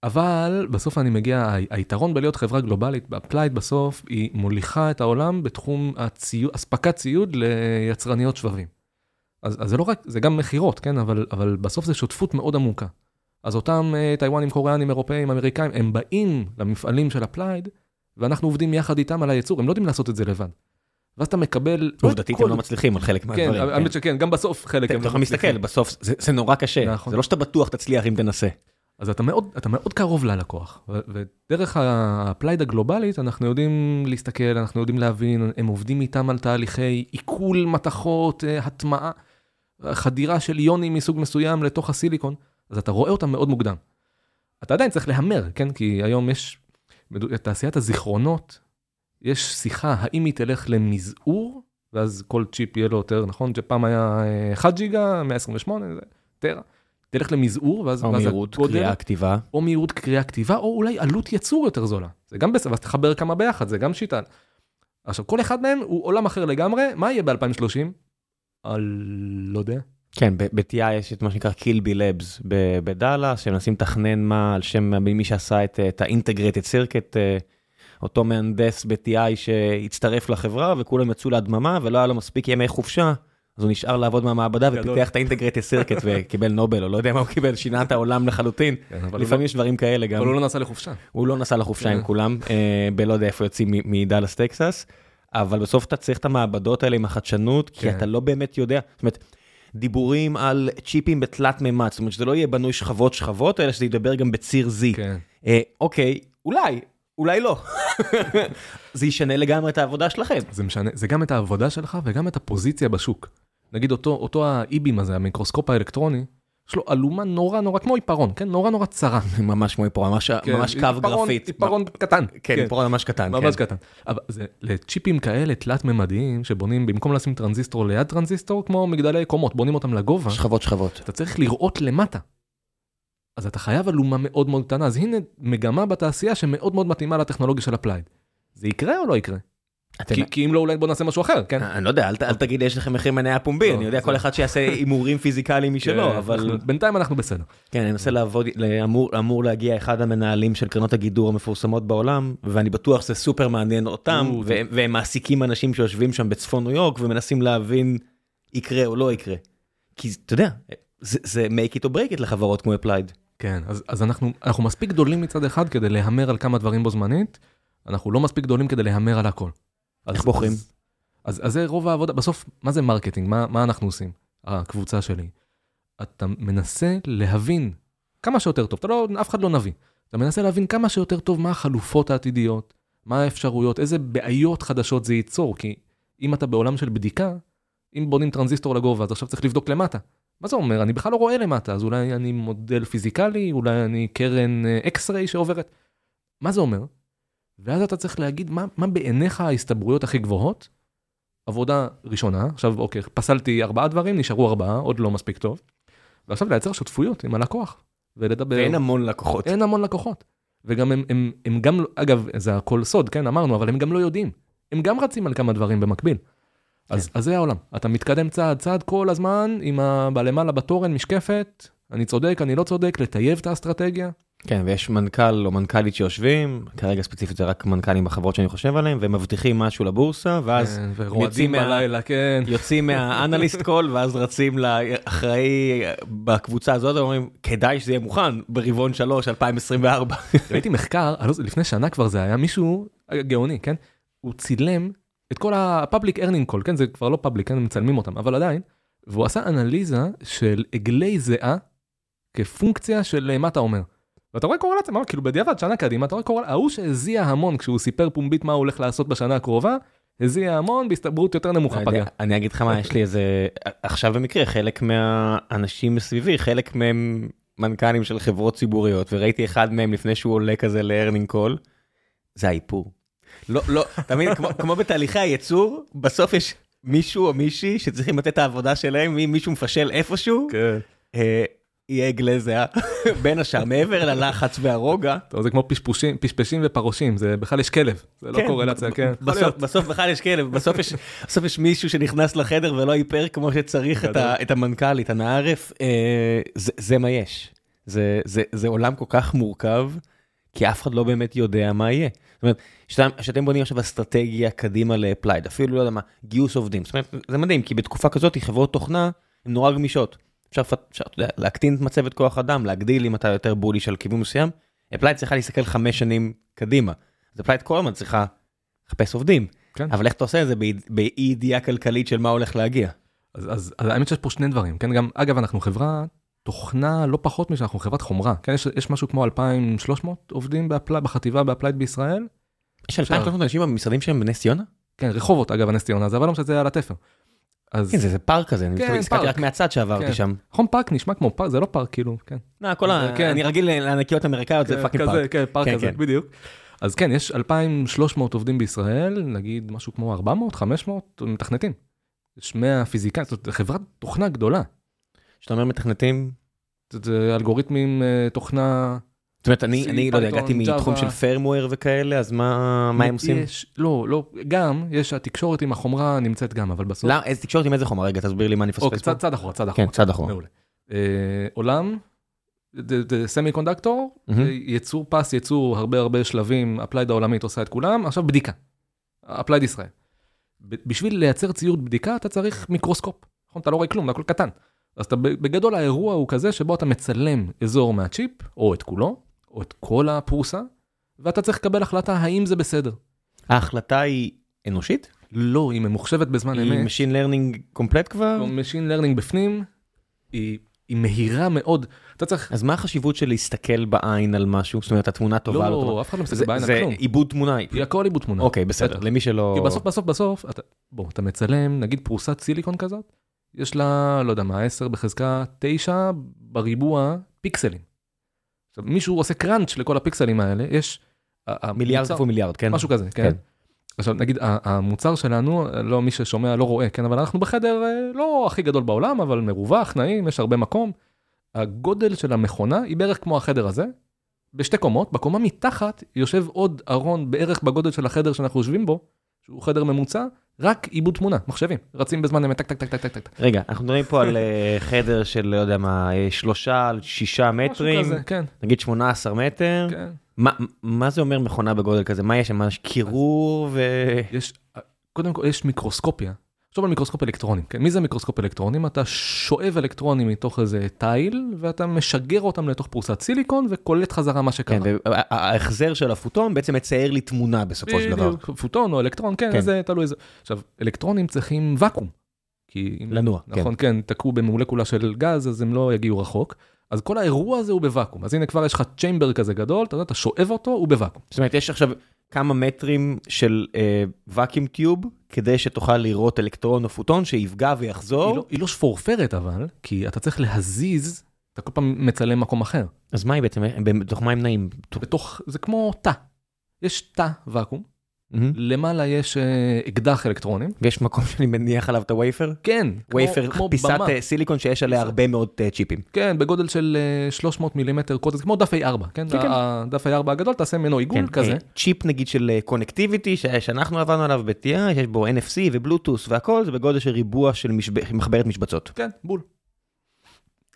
אבל בסוף אני מגיע, היתרון בלהיות חברה גלובלית, ב Applied בסוף, היא מוליכה את העולם בתחום הציוד, אספקת ציוד ליצרניות שבבים. אז, אז זה לא רק, זה גם מכירות, כן? אבל, אבל בסוף זה שותפות מאוד עמוקה. אז אותם אה, טיוואנים, קוריאנים, אירופאים, אמריקאים, הם באים למפעלים של Applied, ואנחנו עובדים יחד איתם על הייצור, הם לא יודעים לעשות את זה לבד. ואז אתה מקבל... עובדתית כל- הם לא מצליחים על חלק כן, מהדברים. האמת שכן, גם בסוף חלק הם אתה לא יכול מצליחים. להסתכל, בסוף זה- זה נורא קשה. נכון. זה לא שאתה בטוח תצליח אם תנסה. אז אתה מאוד, אתה מאוד קרוב ללקוח, ודרך Applied הגלובלית אנחנו יודעים להסתכל, אנחנו יודעים להבין, הם עובדים איתם על תהליכי איכול מתכות, אה, הטמעה, חדירה של יונים מסוג מסוים לתוך הסיליקון, אז אתה רואה אותם מאוד מוקדם. אתה עדיין צריך להמר, כן? כי היום יש, בדו- תעשיית הזיכרונות, יש שיחה האם היא תלך למזעור, ואז כל צ'יפ יהיה לו יותר, נכון? שפעם היה אה, 1 ג'יגה, 128, זה טרה. תלך למזעור, ואז או ואז מהירות קריאה כתיבה. או מהירות קריאה כתיבה, או אולי עלות ייצור יותר זולה. זה גם בסדר, ואז תחבר כמה ביחד, זה גם שיטה. עכשיו, כל אחד מהם הוא עולם אחר לגמרי, מה יהיה ב-2030? על... לא יודע. כן, ב-TI יש את מה שנקרא קילבי לבס בדאלאס, שמנסים לתכנן מה על שם מי שעשה את את ה-integrated circuit, אה, אותו מהנדס ב-TI שהצטרף לחברה וכולם יצאו להדממה ולא היה לו מספיק ימי חופשה, אז הוא נשאר לעבוד מהמעבדה. ופיתח את ה-integrated circuit וקיבל נובל, או לא יודע מה הוא קיבל, שינה את העולם לחלוטין. כן, לפעמים יש דברים כאלה גם. אבל הוא לא נסע לחופשה. הוא לא נסע לחופשה עם כן. כולם, אה, בלא יודע איפה יוצאים מדאלאס טקסס, אבל בסוף אתה צריך את המעבדות האלה עם החדשנות, כי כן. אתה לא באמת יודע, זאת אומרת, דיבורים על צ'יפים בתלת מימד, זאת אומרת שזה לא יהיה בנוי שכבות שכבות, אלא שזה ידבר גם בציר Z. כן. אה, אוקיי, אולי, אולי לא. זה ישנה לגמרי את העבודה שלכם. זה משנה, זה גם את העבודה שלך וגם את הפוזיציה בשוק. נגיד אותו, אותו האיבים הזה, המיקרוסקופ האלקטרוני, יש לו אלומה נורא נורא, כמו עיפרון, כן? נורא נורא צרה. ממש כמו פה, ממש כן, ממש קו עיפרון- גרפית. עיפרון קטן. כן, עיפרון ממש קטן. ממש כן. קטן. אבל זה לצ'יפים כאלה תלת-ממדיים, שבונים, במקום לשים טרנזיסטור ליד טרנזיסטור, כמו מגדלי קומות, בונים אותם לגובה, שכבות שכבות. אתה צריך לראות למטה. אז אתה חייב אלומה מאוד מאוד קטנה, אז הנה מגמה בתעשייה שמאוד מאוד מתאימה לטכנולוגיה של Applied. זה יקרה או לא יקרה? כי, כי אם לא, אולי בוא נעשה משהו אחר, כן? אני לא יודע, אל אל תגיד יש לכם מחיר מניה פומבי, לא, אני יודע זה- כל אחד שיעשה הימורים פיזיקליים משלו, כן, אבל אנחנו- בינתיים אנחנו בסדר. כן, אני מנסה לעבוד, אמור, אמור להגיע אחד המנהלים של קרנות הגידור המפורסמות בעולם, ואני בטוח שזה סופר מעניין אותם, והם, מעסיקים אנשים שיושבים שם בצפון ניו יורק ומנסים להבין יקרה או לא יקרה. כי אתה יודע, זה, זה make it or break it לחברות כמו Applied. כן, אז, אז אנחנו, אנחנו מספיק גדולים מצד אחד כדי להמר על כמה דברים בו זמנית, אנחנו לא מספיק גדולים כדי להמר על הכל. איך בוחרים? אז, אז, אז זה רוב העבודה, בסוף, מה זה marketing? מה, מה אנחנו עושים? הקבוצה שלי. אתה מנסה להבין כמה שיותר טוב, אתה לא, אף אחד לא נביא. אתה מנסה להבין כמה שיותר טוב מה החלופות העתידיות, מה האפשרויות, איזה בעיות חדשות זה ייצור, כי אם אתה בעולם של בדיקה, אם בונים טרנזיסטור לגובה, אז עכשיו צריך לבדוק למטה. מה זה אומר? אני בכלל לא רואה למטה, אז אולי אני מודל פיזיקלי, אולי אני קרן X-ray שעוברת. מה זה אומר? ואז אתה צריך להגיד מה, מה בעיניך ההסתברויות הכי גבוהות. עבודה ראשונה, עכשיו אוקיי, פסלתי ארבעה דברים, נשארו ארבעה, עוד לא מספיק טוב. ועכשיו לייצר שותפויות עם הלקוח, ולדבר. ואין המון לקוחות. אין המון לקוחות. וגם הם, הם, הם גם, אגב, זה הכל סוד, כן, אמרנו, אבל הם גם לא יודעים. הם גם רצים על כמה דברים במקביל. אז, אז זה העולם. אתה מתקדם צעד צעד כל הזמן, עם ה... בלמעלה בתורן, משקפת, אני צודק, אני לא צודק, לטייב את האסטרטגיה. כן, ויש מנכ"ל או מנכ"לית שיושבים, כרגע ספציפית זה רק מנכ"לים בחברות שאני חושב עליהם, והם מבטיחים משהו לבורסה, ואז כן, יוצאים ורועדים מה- בלילה, כן. יוצאים מהאנליסט קול ואז רצים לאחראי בקבוצה הזאת ואומרים כדאי שזה יהיה מוכן ברבעון 3 2024. ראיתי מחקר, לא לפני שנה כבר זה היה, מישהו גאוני, כן? הוא צילם את כל ה-public earning call, כן? זה כבר לא public, כן? מצלמים אותם, אבל עדיין. והוא עשה אנליזה של עגלי זיעה כפונקציה של אה, מה אתה אומר. ואתה רואה קורלציה, מה, כאילו בדיעבד, שנה קדימה, אתה רואה קורלציה, ההוא שהזיע המון כשהוא סיפר פומבית מה הוא הולך לעשות בשנה הקרובה, הזיע המון בהסתברות יותר נמוכה פגע. אני אגיד לך מה יש לי איזה עכשיו במקרה חלק מהאנשים מסביבי חלק מהם מנכ"לים של חברות ציבוריות וראיתי אחד מהם לפני שהוא עולה כזה ל-earning call. זה האיפור. לא לא תמיד כמו, כמו בתהליכי הייצור בסוף יש מישהו או מישהי שצריכים לתת את העבודה שלהם אם מישהו מפשל איפשהו כן. אה, יהיה עגלי זהה בין השאר מעבר ללחץ והרוגע. טוב, זה כמו פשפושים, פשפשים ופרושים, זה בכלל יש כלב, זה לא כן, קורלציה, כן. יכול בסוף, בכלל יש כלב, בסוף יש, מישהו שנכנס לחדר ולא איפר כמו שצריך את, ה, את המנכ"לית, הנערף, אה, זה, זה מה יש. זה, זה, זה עולם כל כך מורכב, כי אף אחד לא באמת יודע מה יהיה. זאת אומרת, שאתם, שאתם בונים עכשיו אסטרטגיה קדימה ל Applied, אפילו לא יודע מה, גיוס עובדים. זאת אומרת, זה מדהים, כי בתקופה כזאת חברות תוכנה הן נורא גמישות. אפשר, אפשר יודע, להקטין את מצבת כוח אדם, להגדיל אם אתה יותר bullish על כיוון מסוים. Applied צריכה להסתכל חמש שנים קדימה. אז Applied כל הזמן צריכה לחפש עובדים. כן. אבל איך אתה עושה את זה באי ידיעה כלכלית של מה הולך להגיע? אז, אז, אז האמת שיש פה שני דברים, כן, גם, אגב, אנחנו חברה, תוכנה לא פחות משאנחנו חברת חומרה, כן, יש, יש משהו כמו 2,300 עובדים באפלי, בחטיבה ב Applied בישראל, יש 2,300 אנשים במשרדים שהם בנס ציונה? כן, רחובות אגב, הנס ציונה, זה אבל לא משנה, זה על התפר. אז, כן, זה זה פארק כזה, אני כן, מסתכל- הסתכלתי. רק מהצד שעברתי כן. שם. נכון, פארק נשמע כמו פארק, זה לא פארק, כאילו, כן. לא, כל ה... כן. אני רגיל לענקיות אמריקאיות, זה fucking פארק. כן, פארק כן, כזה, כן. בדיוק. אז כן, יש 2,300 עובדים בישראל, נגיד משהו כמו 400, 500 מתכנתים. יש 100 פיזיקאים, זאת אומרת, חברת תוכנה גדולה. כשאתה אומר מתכנתים, זה, זה אלגוריתמים, אה, תוכנה... זאת אומרת, אני, אני לא יודע, הגעתי מתחום. של firmware וכאלה, אז מה מה הם עושים? יש, לא, לא, גם, יש התקשורת עם החומרה נמצאת גם, אבל בסוף... לא, איזה תקשורת עם איזה חומר? רגע, תסביר לי מה אני אוקיי, מפספס פה. צד, צד אחורה, צד אחורה. כן, צד אחורה. מעולה. אה, עולם, semiconductor. יצור פס, יצור הרבה הרבה שלבים, Applied העולמית עושה את כולם, עכשיו בדיקה. Applied ישראל. בשביל לייצר ציוד בדיקה אתה צריך מיקרוסקופ. נכון? אתה לא רואה כלום, זה הכל קטן. אז אתה, בגדול האירוע הוא כזה שבו אתה מצלם אזור מהצ'יפ, או את כולו, או את כל הפרוסה, ואתה צריך לקבל החלטה האם זה בסדר. ההחלטה היא אנושית? לא, היא ממוחשבת בזמן היא אמת. Machine Learning קומפלט כבר? Machine Learning בפנים, היא, היא מהירה מאוד. אתה צריך... אז מה החשיבות של להסתכל בעין על משהו? זאת אומרת, התמונה טובה, לא לא, טובה? אף אחד לא מסתכל זה- בעין על זה כלום. עיבוד תמונה. היא הכל עיבוד תמונה. אוקיי, בסדר, בטח. למי שלא... כי בסוף, בסוף, בסוף, אתה, בוא, אתה מצלם, נגיד פרוסת סיליקון כזאת, יש לה, לא יודע מה, 10 בחזקה 9 בריבוע פיקסלים. עכשיו, מישהו עושה קראנץ' לכל הפיקסלים האלה, יש... מיליארד כפול מיליארד, כן? משהו כזה, כן. כן. עכשיו, נגיד, המוצר שלנו, לא מי ששומע לא רואה, כן, אבל אנחנו בחדר אה, לא הכי גדול בעולם, אבל מרווח, נעים, יש הרבה מקום. הגודל של המכונה היא בערך כמו החדר הזה, בשתי קומות, בקומה מתחת יושב עוד ארון בערך בגודל של החדר שאנחנו יושבים בו, שהוא חדר ממוצע, רק עיבוד תמונה, מחשבים, רצים בזמן אמת, טק טק טק טק טק טק. רגע, אנחנו מדברים פה על אה, חדר של, לא יודע מה, אה, שלושה על שישה משהו מטרים, כזה, כן, נגיד 18 מטר. כן. מה- מה זה אומר מכונה בגודל כזה? מה יש שם? יש קירור ו... יש, קודם כל יש מיקרוסקופיה. תחשוב על מיקרוסקופ אלקטרונים, כן? מי זה מיקרוסקופ אלקטרונים? אתה שואב אלקטרונים מתוך איזה תיל, ואתה משגר אותם לתוך פרוסת סיליקון וקולט חזרה מה שקרה. כן, וההחזר של הפוטון בעצם מצייר לי תמונה בסופו של דבר. פוטון או אלקטרון, כן, כן. זה תלוי איזה. עכשיו, אלקטרונים צריכים ואקום. כי לנוע, כן. נכון, כן, תקעו במולקולה של גז, אז הם לא יגיעו רחוק. אז כל האירוע הזה הוא בוואקום. אז הנה כבר יש לך chamber כזה גדול, אתה יודע, אתה שואב אותו, הוא בוואקום. זאת אומרת, יש עכשיו כמה מטרים של vacuum tube, כדי שתוכל לראות אלקטרון או פוטון שיפגע היא ויחזור. לא- היא לא שפורפרת אבל, כי אתה צריך להזיז, אתה כל פעם מצלם מקום אחר. אז מה היא בעצם? בתוך מה הם נעים? בתוך, זה כמו תא. יש תא ואקום, מהמם. למעלה יש אה, אקדח אלקטרונים. ויש מקום שאני מניח עליו את ה wafer? כן, כמו- wafer, כמו פיסת במה. אה, סיליקון שיש עליה הרבה מאוד אה, צ'יפים. כן, בגודל של אה, 300 מילימטר קוטר, כמו דף A4, כן? כן, כן. הדף A4 הגדול, תעשה ממנו עיגול כזה. אה, צ'יפ נגיד של connectivity שאנחנו עברנו עליו ב-TI, שיש בו NFC ובלוטות' והכל, זה בגודל של ריבוע של מחברת משבצות. כן, בול.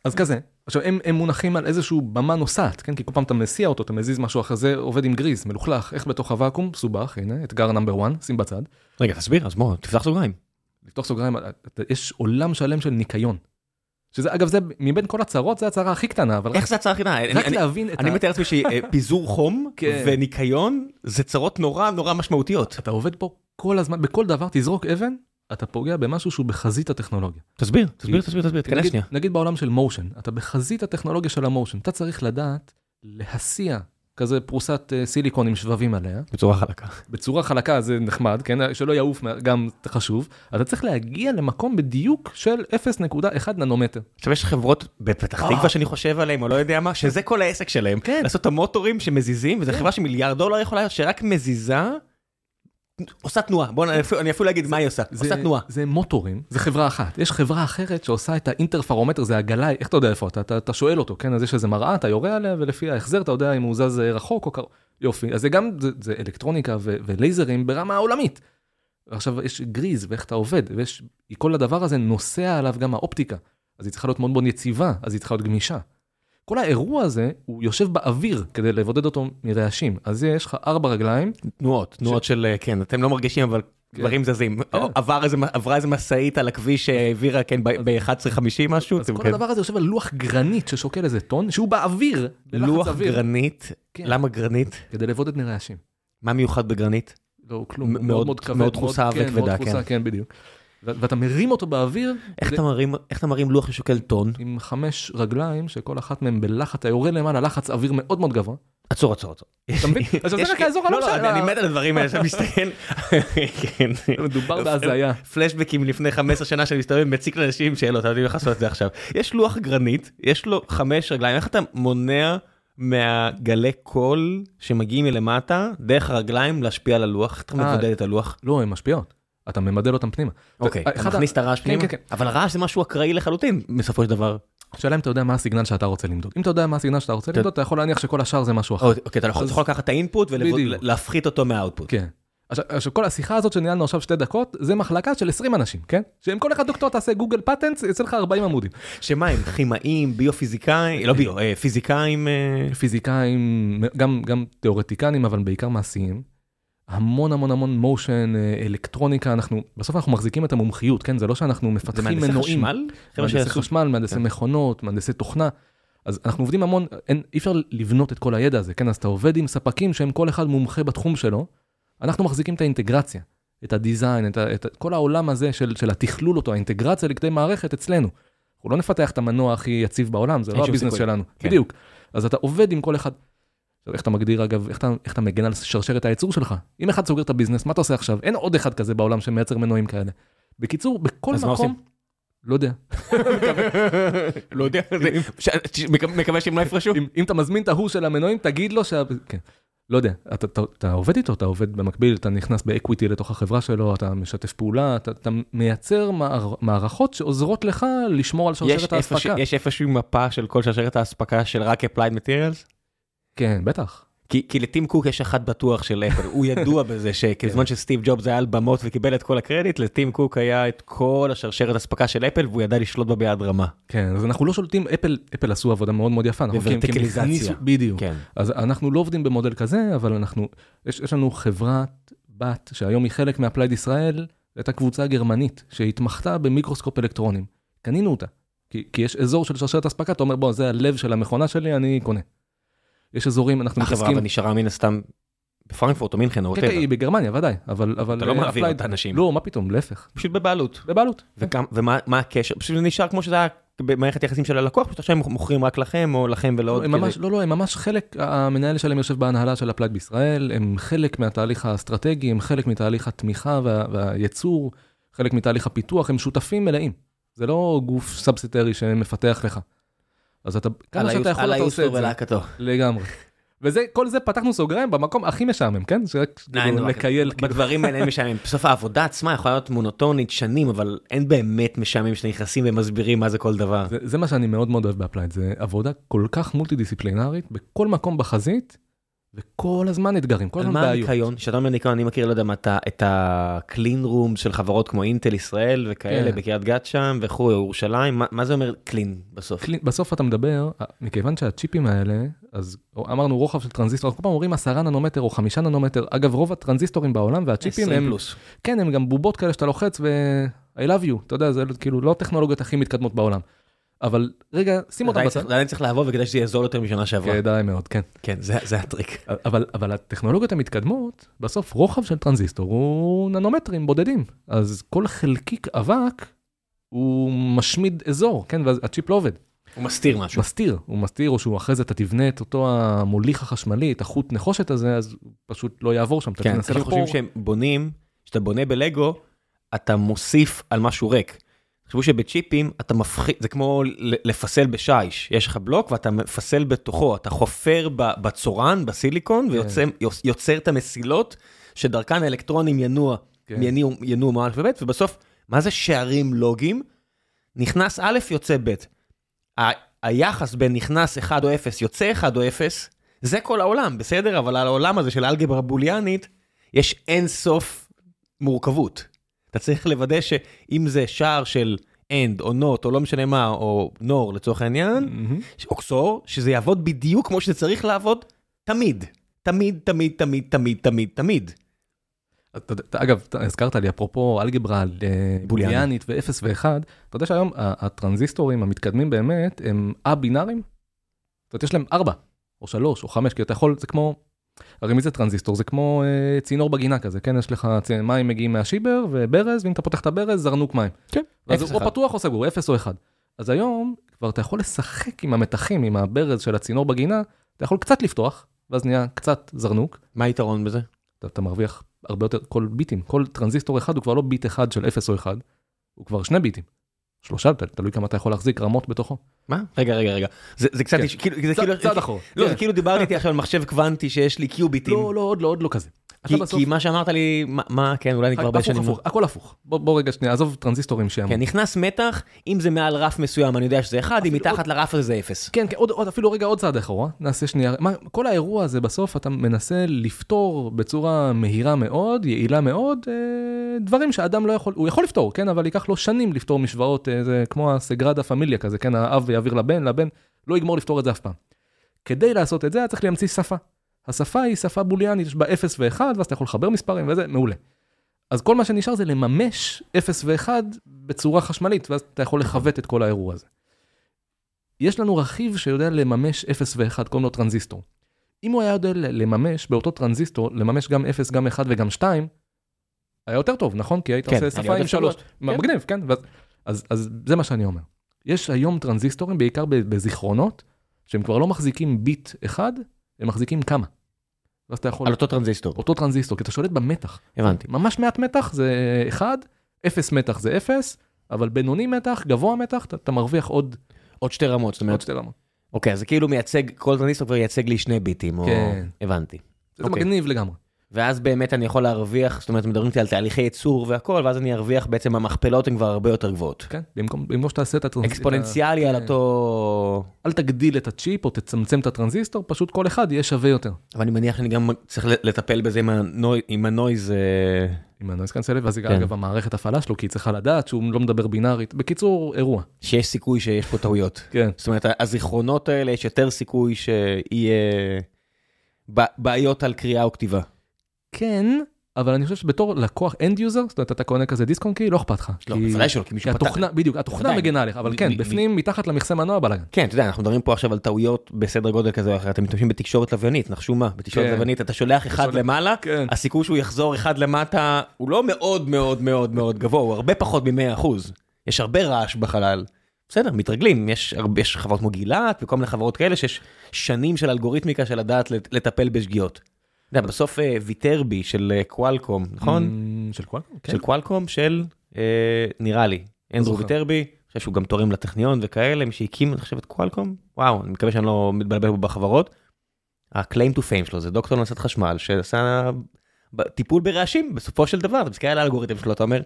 אז כזה. עכשיו, הם, הם מונחים על איזשהו במה נוסעת, כן? כי כל פעם אתה מסיע אותו, אתה מזיז משהו אחר, זה עובד עם גריז, מלוכלך. איך בתוך הוואקום? מסובך, הנה, אתגר נאמבר 1, שים בצד. רגע, תסביר, אז בוא, תפתח סוגריים. לפתוח סוגריים, יש עולם שלם של ניקיון. שזה, אגב, זה מבין כל הצרות, זה הצרה הכי קטנה, אבל איך זה הצעה הכי נאה? רק להבין את אני. מתאר לעצמי שפיזור חום כן. וניקיון זה צרות נורא נורא משמעותיות. אתה עובד פה כל הזמן, בכל דבר, תזרוק אבן, אתה פוגע במשהו שהוא בחזית הטכנולוגיה. תסביר, תסביר, כי- תסביר, תסביר, נגיד, שנייה. נגיד בעולם של מושן, אתה בחזית הטכנולוגיה של המושן, אתה צריך לדעת להסיע כזה פרוסת אה, סיליקון עם שבבים עליה, בצורה חלקה. בצורה חלקה זה נחמד, כן? שלא יעוף גם חשוב, אתה צריך להגיע למקום בדיוק של 0.1 ננומטר. עכשיו יש חברות בפתח תקווה שאני חושב עליהן או לא יודע מה, שזה כל העסק שלהם. כן. לעשות את המוטורים שמזיזים, וזו כן. חברה שמיליארד דולר יכולה להיות, שרק מזיזה, עושה תנועה. בוא, אני אפילו אגיד מה היא עושה. זה, עושה תנועה. זה מוטורים, זה חברה אחת. יש חברה אחרת שעושה את האינטרפרומטר, זה הגלאי, איך אתה יודע איפה אתה? אתה, אתה שואל אותו, כן? אז יש איזה מראה, אתה יורה עליה, ולפי ההחזר אתה יודע אם הוא זז אה, רחוק או קרוב. יופי, אז זה גם, זה, זה אלקטרוניקה ו- ולייזרים ברמה העולמית. עכשיו יש גריז ואיך אתה עובד, ויש, כל הדבר הזה נוסע עליו גם האופטיקה. אז היא צריכה להיות מאוד מאוד יציבה, אז היא צריכה להיות גמישה. כל האירוע הזה, הוא יושב באוויר כדי לבודד אותו מרעשים. אז יש לך ארבע רגליים, תנועות, תנועות של, אה, כן, אתם לא מרגישים, אבל דברים זזים. כן. עברה איזה משאית על הכביש שהעבירה, כן, ב-11.50 משהו. אז כל כן. הדבר הזה יושב על לוח גרנית ששוקל איזה טון, שהוא באוויר, לוח גרנית, כן. למה גרנית? כדי לבודד מרעשים. מה מיוחד בגרנית? לא, כלום, מאוד- מאוד מאוד כבד. מאוד דחוסה כן, וכבדה, דחוסה, כן, בדיוק. ואתה מרים אותו באוויר. איך זה- אתה מרים- איך אתה מרים לוח ששוקל טון? עם חמש רגליים, שכל אחת מהן בלחץ, אתה יורד למעלה, לחץ אוויר מאוד מאוד גבוה. עצור, עצור, עצור. אתה מבין? עכשיו זה רק האזור לא, הלא לא, משנה. אני מת על הדברים האלה שאתה מסתכל. כן. מדובר בהזיה. פלשבקים לפני 15 שנה שאני מסתובב מציק לאנשים שאלות, יודעים איך לעשות את זה עכשיו. יש לוח גרנית, יש לו חמש רגליים, איך אתה מונע מהגלי קול שמגיעים מלמטה, דרך הרגליים להשפיע על הלוח? איך אתה אה. מבודד את הלוח? לא, הן משפיעות. אתה ממדל אותן פנימה. אוקיי, אתה מכניס את הרעש כן, פנימה? כן, כן. אבל הרעש זה משהו אקראי לחלוטין, בסופו של דבר. השאלה אם אתה יודע מה הסיגנל שאתה רוצה למדוד. אם אתה יודע מה הסיגנל שאתה רוצה כן. למדוד, אתה יכול להניח שכל השאר זה משהו אחר. אוקיי, אתה יכול אז- אתה יכול לקחת את האינפוט. ולהפחית אותו מהאוטפוט. כן. עכשיו, כל השיחה הזאת שניהלנו עכשיו שתי דקות, זה מחלקה של 20 אנשים, כן? שאם כל אחד דוקטור תעשה גוגל פטנטס, יצא לך 40 עמודים. שמה הם כימאים, ביו-פיזיקאים, לא ביו, אה, פיזיקאים, אה, פיזיקאים, גם תיאורטיקנים, אבל בעיקר מעשיים. המון המון המון מושן, אלקטרוניקה, אנחנו, בסוף אנחנו מחזיקים את המומחיות, כן? זה לא שאנחנו זה מפתחים מהנדסי מנועים. חשמל? חבר'ה מהנדסי שיעשו- חשמל, מהנדסי כן. מכונות, מהנדסי תוכנה. אז אנחנו עובדים המון, אין, אי אפשר לבנות את כל הידע הזה, כן? אז אתה עובד עם ספקים שהם כל אחד מומחה בתחום שלו. אנחנו מחזיקים את האינטגרציה, את ה design, את, ה, את כל העולם הזה של, של התכלול אותו, האינטגרציה לכדי מערכת אצלנו. אנחנו לא נפתח את המנוע הכי יציב בעולם, זה לא ה business סיכוי. שלנו. כן. בדיוק. אז אתה עובד עם כל אחד. עכשיו, איך אתה מגדיר אגב, איך אתה, איך אתה מגן על שרשרת הייצור שלך? אם אחד סוגר את ה business, מה אתה עושה עכשיו? אין עוד אחד כזה בעולם שמייצר מנועים כאלה. בקיצור, בכל אז מה מקום... עושים? לא יודע. לא יודע, מקווה- שהם לא יפרשו. אם, אתה מזמין את ההוא של המנועים, תגיד לו שה... כן. לא יודע, אתה, אתה, אתה עובד איתו, אתה עובד במקביל, אתה נכנס ב equity לתוך החברה שלו, אתה משתף פעולה, אתה, אתה מייצר מער, מערכות שעוזרות לך לשמור על שרשרת האספקה. יש איפשהו מפה של כל שרשרת האספקה של רק Applied Materials? כן, בטח. כי, כי לטים קוק יש אחת בטוח של אפל, הוא ידוע בזה שכזמן שסטיב ג'ובס היה על במות וקיבל את כל הקרדיט, לטים קוק היה את כל השרשרת אספקה של אפל והוא ידע לשלוט בה ביד רמה. כן, אז אנחנו לא שולטים, אפל, אפל עשו עבודה מאוד מאוד יפה. בוורטיקליזציה. בדיוק. כן. אז אנחנו לא עובדים במודל כזה, אבל אנחנו, יש, יש לנו חברת בת, שהיום היא חלק מ Applied ישראל, הייתה קבוצה גרמנית, שהתמחתה במיקרוסקופ אלקטרונים. קנינו אותה. כי, כי יש אזור של שרשרת אספקה, אתה אומר, בוא, זה הלב של המכונה שלי, אני קונה. יש אזורים, אנחנו החברה מתעסקים... אבל נשארה מן הסתם בפרנקפורט או מינכן או כן, כן. היא בגרמניה, ודאי, אבל... אבל אתה לא אה, מעביר את האנשים. לא, מה פתאום, להפך. פשוט בבעלות. בבעלות. ומה מה הקשר? פשוט זה נשאר כמו שזה היה במערכת יחסים של הלקוח, פשוט עכשיו הם מוכרים רק לכם או לכם ולעוד. כדי- לא, לא, הם ממש חלק, המנהל שלהם יושב בהנהלה של Applied בישראל, הם חלק מהתהליך האסטרטגי, הם חלק מתהליך התמיכה וה, והייצור, חלק מתהליך הפיתוח, הם שותפים מלאים. זה לא גוף subsidiary שמפתח לך. אז אתה, על כמה שאתה יכול על אתה עושה את זה. ולהקתו. לגמרי. וזה, כל זה פתחנו סוגריים במקום הכי משעמם, כן? שרק די, כאילו, נו, לקייל, כאילו. בדברים האלה אין משעמם. בסוף העבודה עצמה יכולה להיות מונוטונית שנים, אבל אין באמת משעמם שנכנסים ומסבירים מה זה כל דבר. זה, זה מה שאני מאוד מאוד אוהב ב Applied, זה עבודה כל כך מולטי דיסציפלינרית, בכל מקום בחזית, וכל הזמן אתגרים, כל על הזמן מה בעיות. הניקיון? כשאתה אומר ניקיון, אני מכיר, לא יודע מה, את ה clean room של חברות כמו אינטל ישראל וכאלה כן. בקריית גת שם וכו', ירושלים, מה- מה זה אומר clean בסוף? clean- בסוף אתה מדבר, מכיוון שהצ'יפים האלה, אז אמרנו רוחב של טרנזיסטור, אנחנו כל פעם אומרים 10 ננומטר או 5 ננומטר, אגב רוב הטרנזיסטורים בעולם והצ'יפים 20 הם, פלוס. כן הם גם בובות כאלה שאתה לוחץ ו... I love you, אתה יודע, זה כאילו לא הטכנולוגיות הכי מתקדמות בעולם. אבל רגע, שים אותם בצד. צריך- עדיין צריך לעבוד וכדאי שזה יהיה זול יותר משנה שעברה. כדאי מאוד, כן. כן, זה זה הטריק. אבל, אבל הטכנולוגיות המתקדמות, בסוף רוחב של טרנזיסטור הוא ננומטרים בודדים. אז כל חלקיק אבק הוא משמיד אזור, כן? ואז הצ'יפ לא עובד. הוא מסתיר משהו. מסתיר, הוא מסתיר, או שהוא אחרי זה אתה תבנה את אותו המוליך החשמלי, את החוט נחושת הזה, אז הוא פשוט לא יעבור שם. כן, אנשים חושבים. שהם בונים, כשאתה בונה בלגו, אתה מוסיף על משהו ריק. תחשבו שבצ'יפים אתה מפחית, זה כמו לפסל בשיש, יש לך בלוק ואתה מפסל בתוכו, אתה חופר בצורן, בסיליקון, כן. ויוצר יוצר את המסילות, שדרכן האלקטרונים ינוע, כן. ינועו מא' וב', ובסוף, מה זה שערים לוגיים? נכנס א', יוצא ב'. היחס בין נכנס 1 או 0, יוצא 1 או 0, זה כל העולם, בסדר? אבל על העולם הזה של אלגברה בוליאנית, יש אין סוף מורכבות. אתה צריך לוודא שאם זה שער של end או not או לא משנה מה, או nor לצורך העניין. או XOR, שזה יעבוד בדיוק כמו שזה צריך לעבוד, תמיד. תמיד, תמיד, תמיד, תמיד, תמיד, תמיד. אגב, הזכרת לי אפרופו אלגברה אה, בוליאנית ו-0 ו-1, אתה יודע שהיום הטרנזיסטורים המתקדמים באמת הם א-בינאריים? זאת אומרת, יש להם 4 או 3 או 5, כי אתה יכול, זה כמו, הרי מי זה טרנזיסטור? זה כמו אה, צינור בגינה כזה, כן? יש לך צ... מים מגיעים מהשיבר וברז, ואם אתה פותח את הברז, זרנוק מים. כן, אז אפס או אחד. או פתוח או סגור, 0 או 1. אז היום כבר אתה יכול לשחק עם המתחים, עם הברז של הצינור בגינה, אתה יכול קצת לפתוח, ואז נהיה קצת זרנוק, מה היתרון בזה? אתה, אתה מרוויח הרבה יותר, כל ביטים, כל טרנזיסטור אחד הוא כבר לא ביט אחד של 0 או 1, הוא כבר שני ביטים. שלושה, תלוי כמה אתה יכול להחזיק רמות בתוכו. מה? רגע, רגע, רגע. זה זה קצת, כן. כאילו, זה כאילו, צעד אחורה. לא. זה כאילו דיברתי איתי עכשיו על מחשב קוונטי שיש לי קיוביטים. לא, לא, עוד לא, עוד לא כזה. כי- בסוף- כי מה שאמרת לי, מה- מה, כן, אולי אני כבר הרבה שנים... לא- הכל הפוך. בוא בוא רגע שנייה, עזוב טרנזיסטורים שהם... כן, נכנס מתח, אם זה מעל רף מסוים, אני יודע שזה אחד, אם אפילו מתחת לרף הזה זה אפס. כן, כן, עוד, עוד, אפילו רגע עוד צעד אחורה, נעשה שנייה, מה, כל האירוע הזה בסוף אתה מנסה לפתור בצורה מהירה מאוד, יעילה מאוד, אה, דברים שאדם לא יכול, הוא יכול לפתור, כן, אבל ייקח לו שנים לפתור משוואות, אה, זה כמו הסגרדה פמיליה כזה, כן, האב יעביר לבן, לבן לא יגמור לפתור את זה אף פעם. כדי לעשות את זה, היה צריך להמציא שפה. השפה היא שפה בוליאנית, יש בה 0 ו-1, ואז אתה יכול לחבר מספרים וזה, מעולה. אז כל מה שנשאר זה לממש 0 ו-1 בצורה חשמלית, ואז אתה יכול לכבט את כל האירוע הזה. יש לנו רכיב שיודע לממש 0 ו-1, קוראים לו טרנזיסטור. אם הוא היה יודע לממש באותו טרנזיסטור, לממש גם 0, גם 1 וגם 2, היה יותר טוב, נכון? כי היית כן, עושה שפה עם 3. אפשרויות. מגניב, כן? ואז, אז, אז זה מה שאני אומר. יש היום טרנזיסטורים, בעיקר בזיכרונות, שהם כבר לא מחזיקים ביט אחד, הם מחזיקים כמה. ואז אתה יכול... על אותו טרנזיסטור. אותו טרנזיסטור, כי אתה שולט במתח. הבנתי. ממש מעט מתח זה 1, 0 מתח זה 0, אבל בינוני מתח, גבוה מתח, אתה, אתה מרוויח עוד, עוד שתי רמות, זאת עוד אומרת, שתי רמות. אוקיי, אז זה כאילו מייצג, כל טרנזיסטור כבר ייצג לי שני ביטים, או... כן. הבנתי. זה אוקיי. מגניב לגמרי. ואז באמת אני יכול להרוויח, זאת אומרת, מדברים איתי על תהליכי ייצור והכל, ואז אני ארוויח בעצם, המכפלות הן כבר הרבה יותר גבוהות. כן, במקום, במקום שתעשה את הטרנזיסטור, אקספוננציאלי על כן. אותו... אל תגדיל את הצ'יפ או תצמצם את הטרנזיסטור, פשוט כל אחד יהיה שווה יותר. אבל אני מניח שאני גם צריך לטפל בזה עם ה noi- עם ה noise. אה, עם ה noise canceller, ואז כן. אגב המערכת הפעלה שלו, כי היא צריכה לדעת שהוא לא מדבר בינארית. בקיצור, אירוע. שיש סיכוי שיש פה טעויות. כן. זאת אומרת, הזיכרונות האלה, יש יותר סיכוי שיהיה בעיות על קריאה או כתיבה. כן, אבל אני חושב שבתור לקוח end user, זאת אומרת, אתה קונה כזה disk on key, לא אכפת לך. לא, בוודאי שלא, כי מישהו פתח. בדיוק, התוכנה. מגנה עליך, אבל כן, בפנים, מתחת למכסה מנוע בלאגן. כן, אתה יודע, אנחנו מדברים פה עכשיו על טעויות בסדר גודל כזה או אחר, אתם משתמשים בתקשורת לוויינית, נחשו מה, בתקשורת כן. לוויינית אתה שולח אחד למעלה, כן. הסיכוי שהוא יחזור אחד למטה הוא לא מאוד מאוד מאוד מאוד גבוה, הוא הרבה פחות מ-100 אחוז. יש הרבה רעש בחלל. בסדר, מתרגלים, יש הרבה- יש חברות כמו גילת וכל מיני חברות כאלה שיש שנים של אלגוריתמיקה של לדעת לט- לטפל בשגיאות. יודע, בסוף אה, ויטרבי של אה, קוואלקום, נכון? Mm, של קוואלקום? כן. של קוואלקום של אה, נראה לי אנדרו. ויטרבי, אני חושב שהוא גם תורם לטכניון וכאלה, מי שהקים אני חושב את קוואלקום, וואו, אני מקווה שאני לא מתבלבל בחברות. ה-claim to fame שלו זה דוקטור לנשאת חשמל שעשה טיפול ברעשים בסופו של דבר, אתה מסתכל על האלגוריתם שלו, אתה אומר,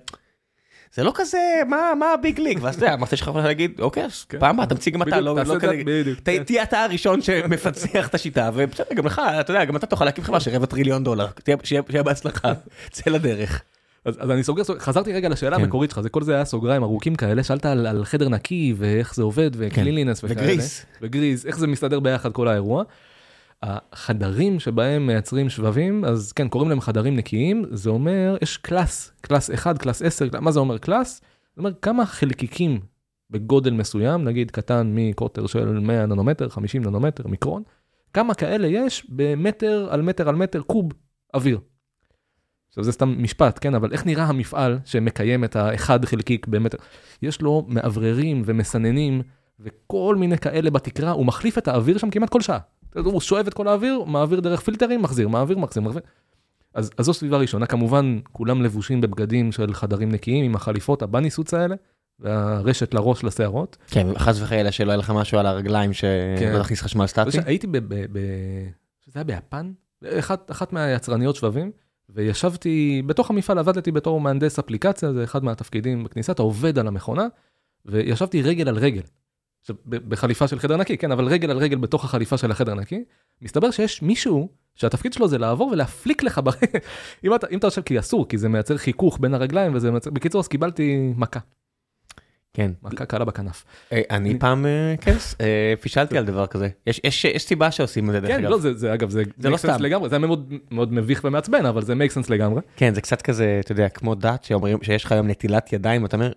זה לא כזה, מה, מה ה big league, ואז אתה יודע, המרצה שלך יכול להגיד, אוקיי, אז כן. פעם הבאה תמציא גם אתה, לא לא כזה, כן. תהיה אתה הראשון שמפצח את השיטה, ובסדר, גם לך, אתה יודע, גם אתה תוכל להקים חברה של רבע טריליון דולר, שיהיה בהצלחה, צא לדרך. אז, אז אני סוגר, סוגר, חזרתי רגע לשאלה כן. המקורית שלך, זה כל זה היה סוגריים ארוכים כאלה, שאלת על, על חדר נקי ואיך זה עובד ו cleanliness וכאלה. וגריס. וגריז, איך זה מסתדר ביחד כל האירוע. החדרים שבהם מייצרים שבבים, אז כן, קוראים להם חדרים נקיים, זה אומר, יש class, class 1, class 10, מה זה אומר class? זה אומר כמה חלקיקים בגודל מסוים, נגיד קטן מקוטר של 100 ננומטר, 50 ננומטר, מיקרון, כמה כאלה יש במטר על מטר על מטר קוב אוויר. עכשיו זה סתם משפט, כן, אבל איך נראה המפעל שמקיים את האחד חלקיק במטר? יש לו מאווררים ומסננים וכל מיני כאלה בתקרה, הוא מחליף את האוויר שם כמעט כל שעה. הוא שואב את כל האוויר, מעביר דרך פילטרים, מחזיר, מעביר, מחזיר, מחזיר. אז, אז זו סביבה ראשונה, כמובן כולם לבושים בבגדים של חדרים נקיים עם החליפות הבניסוץ האלה, והרשת לראש לשערות. כן, חס וחלילה שלא יהיה לך משהו על הרגליים כן. שלא תכניס חשמל סטטי. הייתי ב... ב, ב זה היה ביפן, אחת, אחת מהיצרניות שבבים, וישבתי, בתוך המפעל עבדתי בתור מהנדס אפליקציה, זה אחד מהתפקידים בכניסה, אתה עובד על המכונה, וישבתי רגל על רגל. ב- בחליפה של חדר נקי, כן, אבל רגל על רגל בתוך החליפה של החדר נקי, מסתבר שיש מישהו שהתפקיד שלו זה לעבור ולהפליק לך ברגל, אם אתה, אם אתה יושב, כי אסור, כי זה מייצר חיכוך בין הרגליים, וזה מייצר, בקיצור, אז קיבלתי מכה, כן. מכה קלה בכנף. אה, אני פעם, אה, כן, אה, פישלתי על דבר כזה. יש- יש יש סיבה שעושים את זה, דרך כן, אגב. לא, זה, זה אגב, זה, זה לא סתם. לגמרי, זה היה מאוד, מאוד מביך ומעצבן, אבל זה make sense לגמרי. כן, זה קצת כזה, אתה יודע, כמו דת שאומרים שיש לך היום נטילת ידיים, אתה אומר,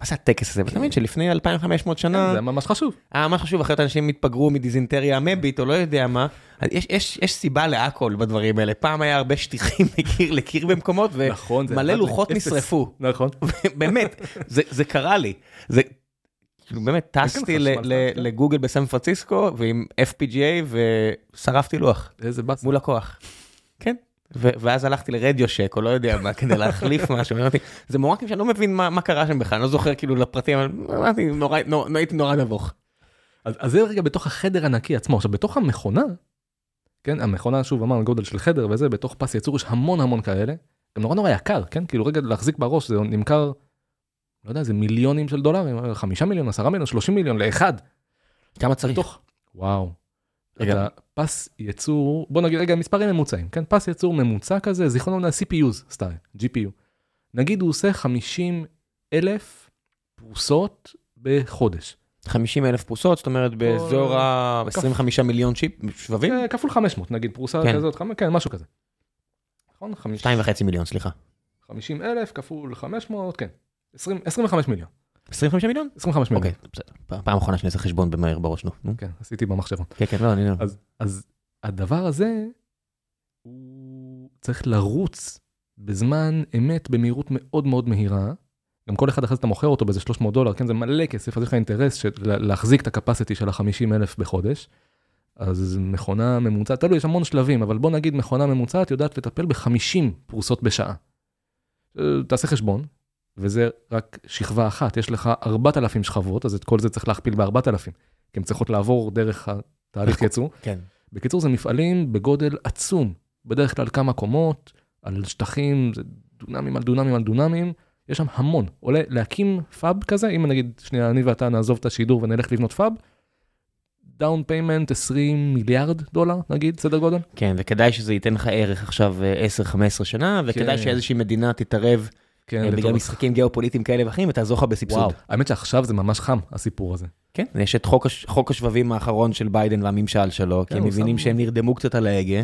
מה זה הטקס הזה? אתה מבין שלפני 2500 שנה, זה ממש חשוב. היה ממש חשוב, אחרת אנשים התפגרו מדיזינטריה אמבית או לא יודע מה. יש, יש, יש סיבה להכל בדברים האלה. פעם היה הרבה שטיחים מקיר לקיר במקומות, נכון, ומלא אחד לוחות. נשרפו. נכון. באמת, זה, זה קרה לי. זה, כאילו באמת, טסתי כן. לגוגל בסן פרנסיסקו ועם FPGA ושרפתי לוח איזה באסה. מול לקוח. כן. ואז הלכתי לרדיו שק או לא יודע מה כדי להחליף משהו, אמרתי, זה מורקים שאני לא מבין מה, מה קרה שם בכלל, אני לא זוכר כאילו לפרטים, אבל אמרתי, נורא, נורא, הייתי נורא נבוך. אז, אז זה רגע בתוך החדר הנקי עצמו. עכשיו, בתוך המכונה, כן, המכונה, שוב אמרנו, גודל של חדר וזה, בתוך פס ייצור יש המון המון כאלה. גם נורא נורא יקר, כן? כאילו רגע להחזיק בראש, זה נמכר, לא יודע, זה מיליונים של דולרים, חמישה מיליון, עשרה מיליון, שלושים מיליון לאחד. כמה צריך? בתוך, וואו. רגע. אתה פס ייצור, בוא נגיד רגע מספרים ממוצעים, כן? פס ייצור ממוצע כזה, זיכרונו לומר CPUs סטייל, GPU. נגיד הוא עושה 50 אלף פרוסות בחודש. 50 אלף פרוסות, זאת אומרת באזור ה-25 מיליון צ'יפ, שבבים? אה, כפול 500 נגיד פרוסה כן. כזאת, חמ- כן משהו כזה. נכון? 2 וחצי מיליון, סליחה. 50 אלף כפול 500, כן. 20, 25 מיליון. 25 מיליון? 25 מיליון. אוקיי, בסדר. פעם אחרונה שאני עושה חשבון במהר בראש, נו. כן, עשיתי במחשבון. כן, כן, לא, אני לא. אז, אז הדבר הזה, הוא צריך לרוץ בזמן אמת במהירות מאוד מאוד מהירה. גם כל אחד אחרי זה אתה מוכר אותו באיזה 300 דולר, כן, זה מלא כסף, אז יש לך אינטרס של להחזיק את הקפסיטי של ה-50 אלף בחודש. אז מכונה ממוצעת, תלוי, יש המון שלבים, אבל בוא נגיד מכונה ממוצעת יודעת לטפל ב-50 פרוסות בשעה. אה, תעשה חשבון, וזה רק שכבה אחת, יש לך 4,000 שכבות, אז את כל זה צריך להכפיל ב-4,000, כי הן צריכות לעבור דרך התהליך ייצור. כן. בקיצור, זה מפעלים בגודל עצום, בדרך כלל כמה קומות, על שטחים, זה דונמים על דונמים על דונמים, יש שם המון. עולה להקים fab כזה, אם נגיד, שנייה, אני ואתה נעזוב את השידור ונלך לבנות fab, down payment 20 מיליארד דולר, נגיד, סדר גודל. כן, וכדאי שזה ייתן לך ערך עכשיו אה, 10-15 שנה, וכדאי כן. שאיזושהי מדינה תתערב כן, אה, בגלל משחקים גיאופוליטיים כאלה ואחרים, ותעזור לך בסבסוד. וואו, האמת שעכשיו זה ממש חם, הסיפור הזה. כן, יש את חוק הש- חוק השבבים האחרון של ביידן והממשל שלו, כי כן, הם הוא מבינים שם- שהם נרדמו קצת על ההגה.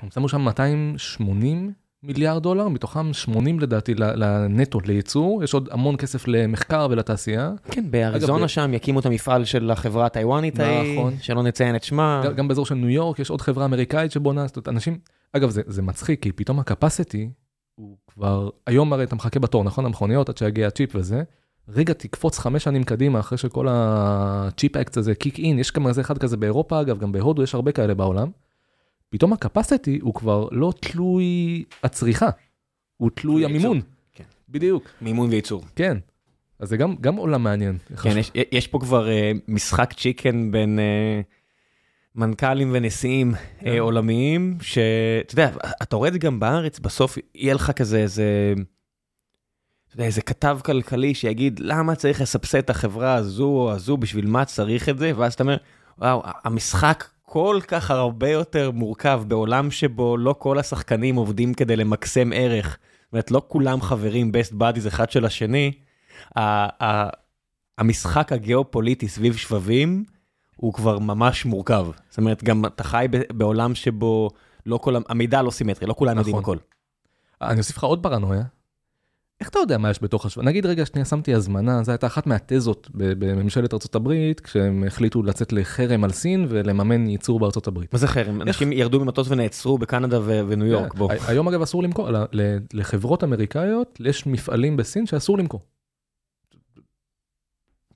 הם שמו שם 280 מיליארד דולר, מתוכם 80 לדעתי לנטו לייצור, יש עוד המון כסף למחקר ולתעשייה. כן, באריזונה אגב, שם יקימו את המפעל של החברה הטיוואנית ההיא, נכון. שלא נציין את שמה. גם, גם באזור של ניו יורק יש עוד חברה אמריקאית שבונה, זאת אומרת, אנשים, אגב זה, זה מצחיק כי פתאום ה capacity הוא כבר, היום הרי אתה מחכה בתור, נכון? המכוניות עד שיגיע הצ'יפ וזה, רגע תקפוץ חמש שנים קדימה אחרי שכל ה Chip Act הזה kick in, יש גם איזה אחד כזה באירופה אגב, גם בהודו יש הרבה כאלה בעולם. פתאום ה capacity הוא כבר לא תלוי הצריכה, הוא תלוי המימון. כן. בדיוק, מימון וייצור. כן. אז זה גם, גם עולם מעניין. כן, יש, יש פה כבר uh, משחק chicken בין uh, מנכ"לים ונשיאים uh, כן. עולמיים, שאתה יודע, אתה רואה את זה גם בארץ, בסוף יהיה לך כזה איזה, אתה יודע, איזה כתב כלכלי שיגיד, למה צריך לסבסד את החברה הזו או הזו, בשביל מה צריך את זה, ואז אתה אומר, וואו, המשחק כל כך הרבה יותר מורכב בעולם שבו לא כל השחקנים עובדים כדי למקסם ערך. זאת אומרת, לא כולם חברים best buddies אחד של השני. המשחק הגיאופוליטי סביב שבבים הוא כבר ממש מורכב. זאת אומרת, גם אתה חי בעולם שבו לא כל, המידע לא סימטרי, לא כולם יודעים נכון. הכל. אני אוסיף לך עוד פרנויה. איך אתה יודע מה יש בתוך השבוע? נגיד רגע שנייה שמתי הזמנה, זו הייתה אחת מהתזות בממשלת ארה"ב, כשהם החליטו לצאת לחרם על סין ולממן ייצור בארצות הברית. מה זה חרם? אנשים ירדו ממטוס ונעצרו בקנדה ו- וניו יורק, בוא. ה- היום אגב אסור למכור, לחברות אמריקאיות יש מפעלים בסין שאסור למכור.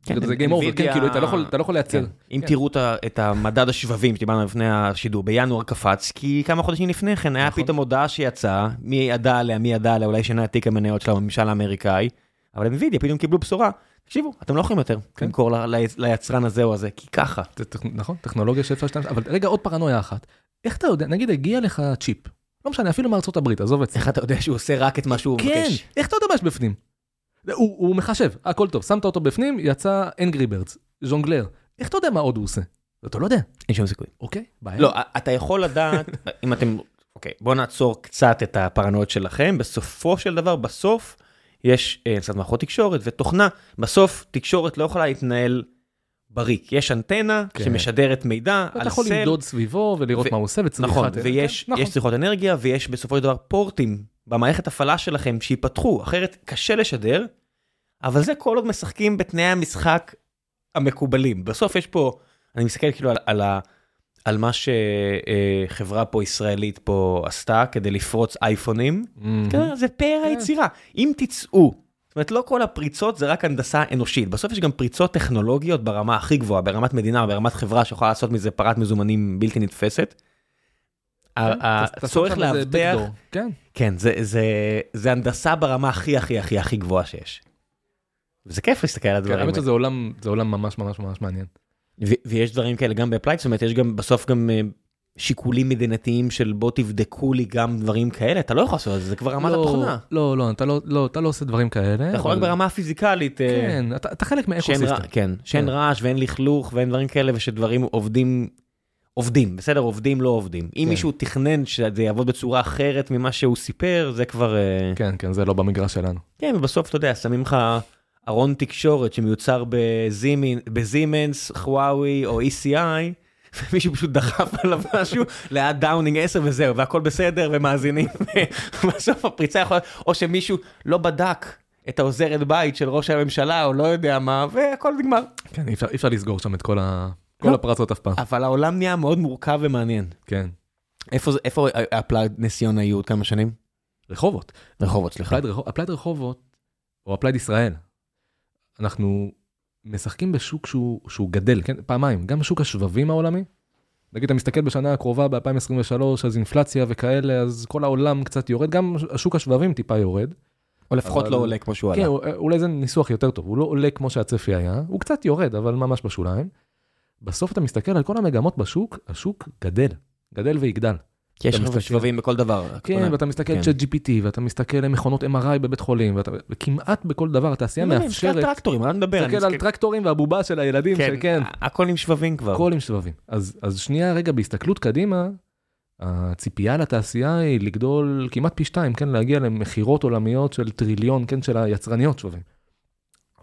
כן, זה game over, כן, כאילו אתה לא יכול- אתה לא יכול לייצר. כן. אם כן. תראו את את המדד השבבים שדיברנו לפני השידור, בינואר קפץ, כי כמה חודשים לפני כן היה נכון. פתאום הודעה שיצאה, מי ידע עליה, מי ידע עליה, אולי שנה תיק המניות של הממשל האמריקאי, אבל NVIDIA פתאום קיבלו בשורה, תקשיבו, אתם לא יכולים יותר כן. למכור ליצרן הזה או הזה, כי ככה. נכון, טכנולוגיה שאפשר להשתמש, אבל רגע עוד פרנויה אחת. איך אתה יודע, נגיד הגיע לך צ'יפ, לא משנה, אפילו מארצות הברית, עזוב את זה. איך אתה יודע שהוא עושה רק את מה שהוא כן, מבקש? איך אתה יודע מה יש בפנים? הוא, הוא מחשב, הכל טוב, שמת אותו בפנים, יצא אנגרי ברדס, ז'ונגלר. איך אתה יודע מה עוד הוא עושה? אתה לא יודע. אין שום סיכוי. אוקיי, בעיה. לא, אתה יכול לדעת, אם אתם, אוקיי, בואו נעצור קצת את הפרנויות שלכם, בסופו של דבר, בסוף, יש אה, קצת מערכות תקשורת ותוכנה, בסוף תקשורת לא יכולה להתנהל בריק, יש אנטנה כן. שמשדרת מידע אתה על יכול סל, למדוד סביבו ולראות ו- מה הוא עושה וצריכת... נכון, ויש נכון. צריכות אנרגיה ויש בסופו של דבר פורטים במערכת הפעלה שלכם שיפתחו, אחרת קשה לשדר, אבל זה כל עוד משחקים בתנאי המשחק המקובלים. בסוף יש פה, אני מסתכל כאילו על, על, ה, על מה שחברה פה ישראלית פה עשתה כדי לפרוץ אייפונים, כן, זה פאר היצירה. אם תצאו, זאת אומרת לא כל הפריצות זה רק הנדסה אנושית, בסוף יש גם פריצות טכנולוגיות ברמה הכי גבוהה, ברמת מדינה, ברמת חברה שיכולה לעשות מזה פרת מזומנים בלתי נתפסת. הצורך לאבטח, כן. כן, זה, זה, זה הנדסה ברמה הכי הכי הכי הכי גבוהה שיש. וזה כיף להסתכל על הדברים כן, האמת שזה עולם, זה עולם ממש ממש ממש מעניין. ויש דברים כאלה גם ב Applied, זאת אומרת יש גם בסוף גם אה, שיקולים מדינתיים של בוא תבדקו לי גם דברים כאלה, אתה לא יכול לעשות את זה, זה כבר רמת לא, התוכנה. לא, לא, אתה לא, לא, אתה לא עושה דברים כאלה. אתה יכול רק ברמה הפיזיקלית, אה, כן, אתה, אתה חלק מ ecosystem. כן, שאין כן. רעש ואין לכלוך ואין דברים כאלה ושדברים עובדים, עובדים, בסדר, עובדים לא עובדים. אם כן. מישהו תכנן שזה יעבוד בצורה אחרת ממה שהוא סיפר, זה כבר... אה, כן, כן, זה לא במגרש שלנו. כן, ובסוף אתה יודע, שמים לך ארון תקשורת שמיוצר בזימין, בסימנס, וואווי או ECI, ומישהו פשוט דחף עליו משהו ליד דאונינג 10 וזהו, והכל בסדר ומאזינים. בסוף הפריצה יכולה, או שמישהו לא בדק את העוזרת בית של ראש הממשלה או לא יודע מה, והכל נגמר. כן, אי אפשר, אי אפשר לסגור שם את כל, ה, כל לא. הפרצות אף פעם. אבל העולם נהיה מאוד מורכב ומעניין. כן. איפה Applied נס ציונה היו עוד כמה שנים? רחובות. רחובות, סליחה. Applied רחוב- Applied רחובות, או Applied ישראל, אנחנו משחקים בשוק שהוא, שהוא גדל, כן? פעמיים, גם שוק השבבים העולמי. נגיד, אתה מסתכל בשנה הקרובה, ב-2023, אז אינפלציה וכאלה, אז כל העולם קצת יורד, גם השוק השבבים טיפה יורד. או לפחות אבל- לא עולה כמו שהוא כן, עלה. הוא- אולי זה ניסוח יותר טוב, הוא לא עולה כמו שהצפי היה, הוא קצת יורד, אבל ממש בשוליים. בסוף אתה מסתכל על כל המגמות בשוק, השוק גדל, גדל ויגדל. כי יש לך מסתכל- שבבים בכל דבר. כן, ואתה מסתכל כן. צ'אט GPT, ואתה מסתכל על מכונות MRI בבית חולים, וכמעט בכל דבר התעשייה לא, אני מאפשרת, מסתכל על טרקטורים, אני מדבר. אני תסתכל על מסתכל- טרקטורים והבובה של הילדים, כן, שכן, הכל עם שבבים כבר. הכל עם שבבים. אז שנייה רגע, בהסתכלות קדימה, הציפייה לתעשייה היא לגדול כמעט פי שתיים, כן, להגיע למכירות עולמיות של טריליון, כן, של היצרניות שבבים.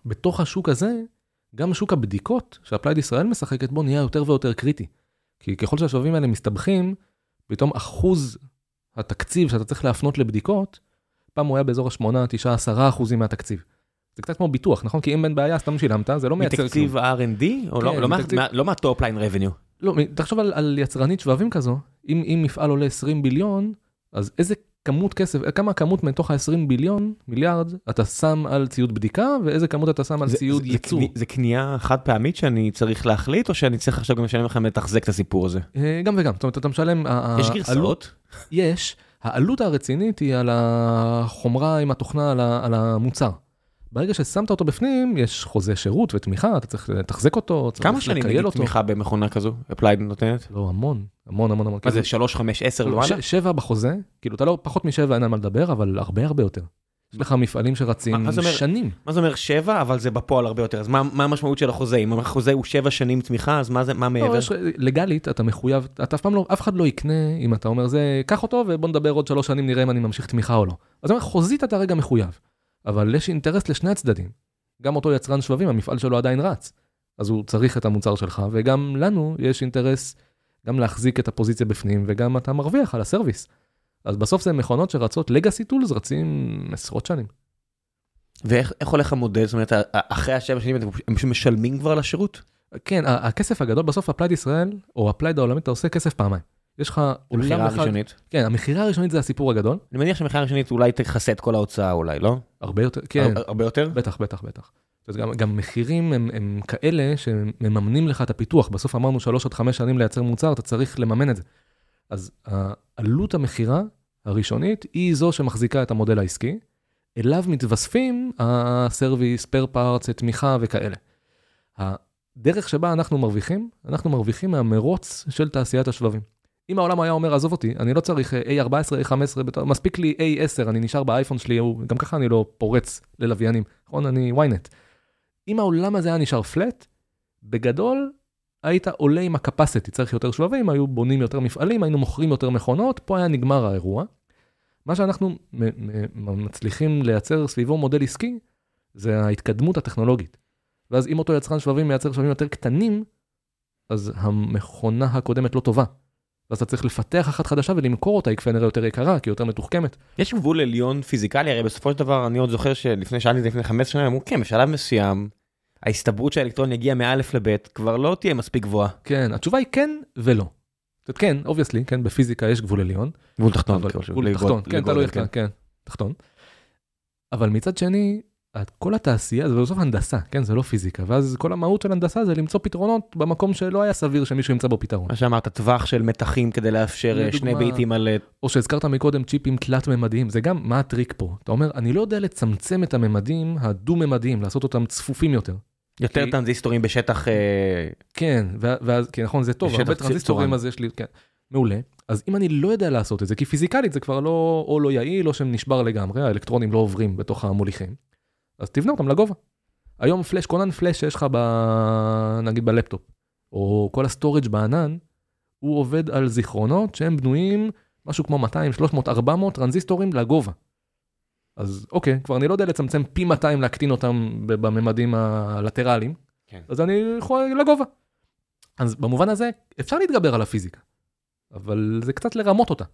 בתוך השוק הזה, גם שוק הבדיקות ש Applied ישראל משחקת בו נהיה יותר ויותר קריטי. כי ככל שהשבבים האלה מסתבכים, פתאום אחוז התקציב שאתה צריך להפנות לבדיקות, פעם הוא היה באזור ה-8, 9, 10 אחוזים מהתקציב. זה קצת כמו ביטוח, נכון? כי אם אין בעיה, סתם שילמת, זה לא מייצר כלום. מתקציב ה-R&D? או לא- כן, לא מתקציב- לא רבניו. לא, תחשוב על, על יצרנית שבבים כזו, אם, אם מפעל עולה 20 ביליון, אז איזה כמות כסף, כמה כמות מתוך ה-20 ביליון, מיליארד, אתה שם על ציוד בדיקה, ואיזה כמות אתה שם על זה- ציוד זה- ייצור. זה זה קנייה חד פעמית שאני צריך להחליט, או שאני צריך עכשיו גם לשלם לכם לתחזק את הסיפור הזה? אה, גם וגם, זאת אומרת, אתה משלם... יש גרסאות? יש. העלות הרצינית היא על החומרה עם התוכנה על המוצר. ברגע ששמת אותו בפנים, יש חוזה שירות ותמיכה, אתה צריך לתחזק אותו, צריך כמה שנים לקייל נגיד אותו. תמיכה במכונה כזו? אפלייד נותנת? לא, המון, המון, המון, המון. מה זה 3, 5, 10 ש- וואלה? שבע בחוזה, כאילו אתה לא, פחות משבע אין על מה לדבר, אבל הרבה הרבה יותר. יש לך מפעלים שרצים מה זה אומר? שנים. מה זה אומר 7, אבל זה בפועל הרבה יותר? אז מה מה המשמעות של החוזה? אם החוזה הוא 7 שנים תמיכה, אז מה זה, מה מעבר? לא, יש, לגלית אתה מחויב, אתה אף פעם לא, אף אחד לא יקנה אם אתה אומר זה, קח אותו ובוא נדבר עוד שלוש שנים נראה אם אני ממשיך תמיכה או לא. אז אומר, חוזית אתה רגע מחויב, אבל יש אינטרס לשני הצדדים. גם אותו יצרן שבבים, המפעל שלו עדיין רץ, אז הוא צריך את המוצר שלך, וגם לנו יש אינטרס גם להחזיק את הפוזיציה בפנים, וגם אתה מרוויח על ה service. אז בסוף זה מכונות שרצות, legacy tools רצים עשרות שנים. ואיך איך הולך המודל? זאת אומרת, אחרי השבע שנים הם פשוט משלמים כבר לשירות? כן, ה- הכסף הגדול בסוף Applied ישראל, או Applied העולמית, אתה עושה כסף פעמיים. יש לך עולם המכירה אחד, הראשונית. כן, המכירה הראשונית זה הסיפור הגדול, אני מניח שהמכירה הראשונית אולי תכסה את כל ההוצאה אולי, לא? הרבה יותר, כן, הר- הרבה יותר? בטח, בטח, בטח. אז גם, גם מחירים הם, הם כאלה שמממנים לך את הפיתוח. בסוף אמרנו שלוש עד חמש שנים לייצר מוצר, אתה צריך לממן את זה. אז עלות המכירה הראשונית היא זו שמחזיקה את המודל העסקי, אליו מתווספים הסרוויס, פר פארטס, תמיכה וכאלה. הדרך שבה אנחנו מרוויחים, אנחנו מרוויחים מהמרוץ של תעשיית השבבים. אם העולם היה אומר, עזוב אותי, אני לא צריך אה, A14, A15, בתור- מספיק לי A10, אני נשאר באייפון שלי, גם ככה אני לא פורץ ללוויינים, נכון? אני ynet. אם העולם הזה היה נשאר פלט, בגדול, היית עולה עם הקפסיטי, צריך יותר שבבים, היו בונים יותר מפעלים, היינו מוכרים יותר מכונות, פה היה נגמר האירוע. מה שאנחנו מצליחים לייצר סביבו מודל עסקי, זה ההתקדמות הטכנולוגית. ואז אם אותו יצרן שבבים מייצר שבבים יותר קטנים, אז המכונה הקודמת לא טובה. ואז אתה צריך לפתח אחת חדשה ולמכור אותה, היא כנראה יותר יקרה, כי היא יותר מתוחכמת. יש גבול עליון פיזיקלי, הרי בסופו של דבר אני עוד זוכר שלפני שאלתי את זה לפני 15 שנה, אמרו כן, בשלב מסוים, ההסתברות שהאלקטרון יגיע מא' לב' כבר לא תהיה מספיק גבוהה. כן, התשובה היא כן ולא. זאת כן, obviously, כן, בפיזיקה יש גבול עליון. גבול תחתון. גבול כן, תלוי אתה, כן, תחתון. אבל מצד שני, כל התעשייה, זה בסוף הנדסה, כן, זה לא פיזיקה, ואז כל המהות של הנדסה זה למצוא פתרונות במקום שלא היה סביר שמישהו ימצא בו פתרון. מה שאמרת, טווח של מתחים כדי לאפשר אה, שני לדוגמה- ביטים על... אה, או שהזכרת מקודם צ'יפים תלת-ממדיים, זה גם מה הטריק פה. אתה אומר, אני לא יודע לצמצם את הממדים הדו-ממדיים, לעשות אותם צפופים יותר. יותר כי- טרנזיסטורים בשטח... אה, כן, ואז, כן, נכון, זה טוב, הרבה טרנזיסטורים. אז יש לי, כן, מעולה. אז אם אני לא יודע לעשות את זה, כי פיזיקלית זה כבר לא, או לא יעיל, או שנשבר לגמרי, האלקטרונים לא עוברים בתוך המוליכים, אז תבנה אותם לגובה. היום פלאש, כונן פלאש שיש לך, ב, נגיד בלפטופ, או כל ה storage בענן, הוא עובד על זיכרונות שהם בנויים משהו כמו 200, 300, 400 טרנזיסטורים לגובה. אז אוקיי, כבר אני לא יודע לצמצם פי 200 להקטין אותם בממדים הלטרליים, כן. אז אני יכול לגובה. אז במובן הזה אפשר להתגבר על הפיזיקה, אבל זה קצת לרמות אותה.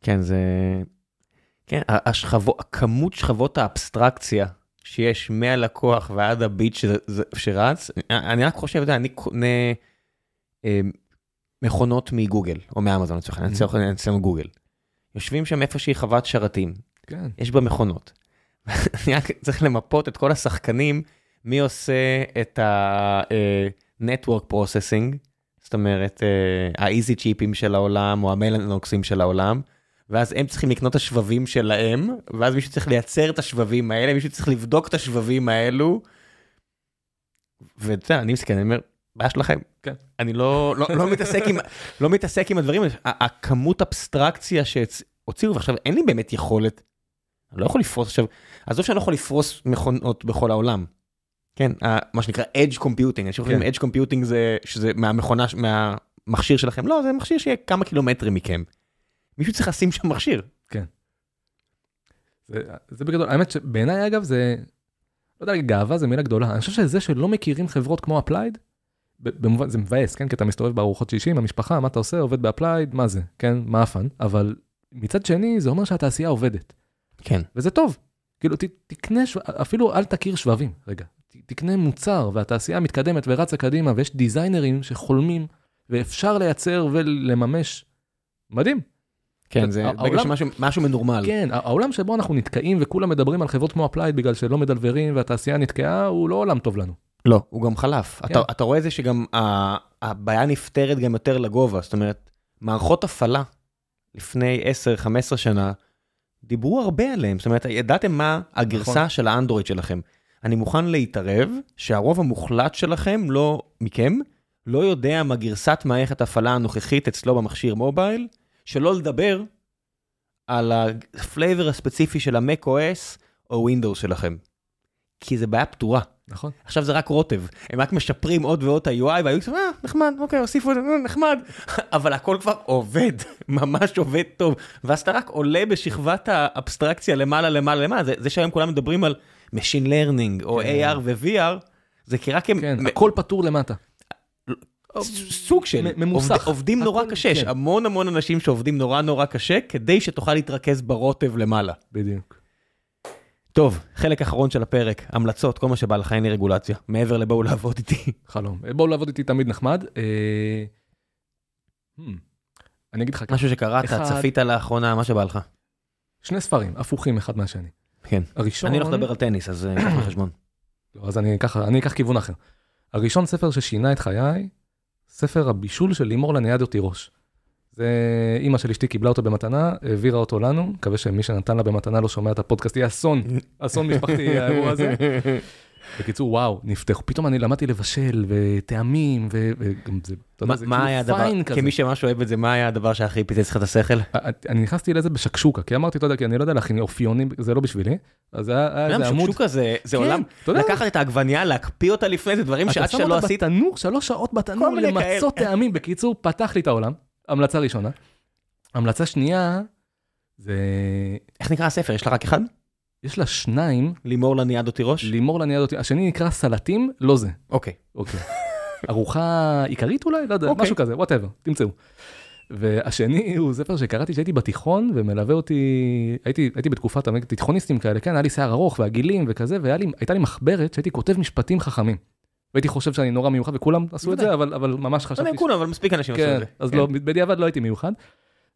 כן, זה... כן, ה- השכבו... כמות שכבות האבסטרקציה שיש מהלקוח ועד הביט שרץ, אני רק חושב, אתה יודע, אני קונה אה, מכונות מגוגל, או מאמזון לצורך העניין, Mhm. אצלנו- אצלנו גוגל. יושבים שם איפושהי חוות שרתים, כן. יש בה מכונות. אני רק צריך למפות את כל השחקנים, מי עושה את ה-network processing, זאת אומרת, אה, ה-easy צ'יפים של העולם, או המלנוקסים של העולם, ואז הם צריכים לקנות את השבבים שלהם, ואז מישהו צריך לייצר את השבבים האלה, מישהו צריך לבדוק את השבבים האלו, ואתה יודע, אני מסתכל, אני אומר, בעיה שלכם. כן. אני לא, לא, לא, מתעסק עם, לא מתעסק עם הדברים, האלה. הכמות אבסטרקציה שהוציאו, ועכשיו אין לי באמת יכולת, אני לא יכול לפרוס עכשיו, עזוב שאני לא יכול לפרוס מכונות בכל העולם. כן, מה שנקרא edge computing, אנשים חושבים כן. edge computing זה שזה מהמכונה, מהמכשיר שלכם, לא, זה מכשיר שיהיה כמה קילומטרים מכם. מישהו צריך לשים שם מכשיר. זה, זה בגדול, האמת שבעיניי אגב זה, לא יודע, גאווה זה מילה גדולה, אני חושב שזה שלא מכירים חברות כמו Applied, במובן, זה מבאס, כן? כי אתה מסתובב בארוחות שישי עם המשפחה, מה אתה עושה? עובד ב Applied, מה זה? כן? מה ה fun? אבל מצד שני, זה אומר שהתעשייה עובדת, כן. וזה טוב. כאילו, ת, תקנה, שו- אפילו אל תכיר שבבים, רגע. ת, תקנה מוצר, והתעשייה מתקדמת ורצה קדימה, ויש דיזיינרים שחולמים, ואפשר לייצר ולממש. מדהים. כן, זה העולם- בגלל שמשהו משהו מנורמל. כן, העולם שבו אנחנו נתקעים וכולם מדברים על חברות כמו אפלייד בגלל שלא מדלברים והתעשייה נתקעה, הוא לא עולם טוב לנו. לא, הוא גם חלף. כן. אתה, אתה רואה את זה שגם ה- הבעיה נפתרת גם יותר לגובה, זאת אומרת, מערכות הפעלה לפני 10-15 שנה, דיברו הרבה עליהם, זאת אומרת, ידעתם מה הגרסה נכון. של האנדרואיד שלכם. אני מוכן להתערב שהרוב המוחלט שלכם, לא מכם, לא יודע מה גרסת מערכת הפעלה הנוכחית אצלו במכשיר mobile, שלא לדבר על ה flavor הספציפי של ה Mac OS או Windows שלכם. כי זה בעיה פתורה. נכון. עכשיו זה רק רוטב, הם רק משפרים עוד ועוד את ה-UI והיו כזה, אה, נחמד, אוקיי, הוסיפו את זה, אה, נחמד, אבל הכל כבר עובד, ממש עובד טוב, ואז אתה רק עולה בשכבת האבסטרקציה למעלה, למעלה, למעלה, זה, זה שהיום כולם מדברים על Machine Learning או כן. AR ו-VR, זה כי רק הם, כן, הכל פתור למטה. סוג של, ממוסך. עובד, עובדים נורא קשה, יש כן. המון המון אנשים שעובדים נורא נורא קשה, כדי שתוכל להתרכז ברוטב למעלה. בדיוק. טוב, חלק אחרון של הפרק, המלצות, כל מה שבא לך, אין לי רגולציה, מעבר לבואו לעבוד איתי. חלום. בואו לעבוד איתי תמיד נחמד. אה, hmm, אני אגיד לך משהו שקראת, אחד- צפית לאחרונה, מה שבא לך. שני ספרים הפוכים אחד מהשני. כן. הראשון, אני הולך לדבר על טניס, אז אה, קח בחשבון. לא, אז אני אקח, אני אקח כיוון אחר. הראשון ספר ששינה את חיי, ספר הבישול של לימור לניאדו תירוש. זה אימא של אשתי קיבלה אותו במתנה, העבירה אותו לנו, מקווה שמי שנתן לה במתנה לא שומע את הפודקאסט, יהיה אסון, אסון משפחתי האירוע הזה. בקיצור, וואו, נפתחו, פתאום אני למדתי לבשל, וטעמים, ו- וגם זה, אתה יודע, זה כאילו פיין כזה. כמי שממש אוהב את זה, מה היה הדבר שהכי פיצץ לך את השכל? אני נכנסתי לזה בשקשוקה, כי אמרתי, אתה יודע, כי אני לא יודע להכין אופיונים, זה לא בשבילי, אז היה גם איזה עמוד, שקשוקה זה זה כן, עולם, אתה לקחת את העגבנייה, להקפיא אותה לפני זה, דברים אתה שעד שם שלא אותה עשית, בתנור, שלוש שעות בתנור למצות. טעמים. בקיצור, פתח לי את העולם. המלצה ראשונה. המלצה שנייה, זה... איך נקרא הספר? יש לך רק אחד? יש לה שניים, לימור לניאדו תירוש? לימור לניאדות, השני נקרא סלטים, לא זה. אוקיי. אוקיי. ארוחה עיקרית אולי? לא יודע, אוקיי. משהו כזה, וואטאבר, תמצאו. והשני הוא ספר שקראתי כשהייתי בתיכון ומלווה אותי, הייתי, הייתי בתקופת התיכוניסטים כאלה, כן, היה לי שיער ארוך והגילים וכזה, והייתה לי מחברת שהייתי כותב משפטים חכמים. והייתי חושב שאני נורא מיוחד וכולם עשו את זה, אבל, אבל ממש חשבתי... לא כולם, אבל מספיק אנשים עשו כן, את זה. אז כן. לא, בדיעבד לא הייתי מיוחד.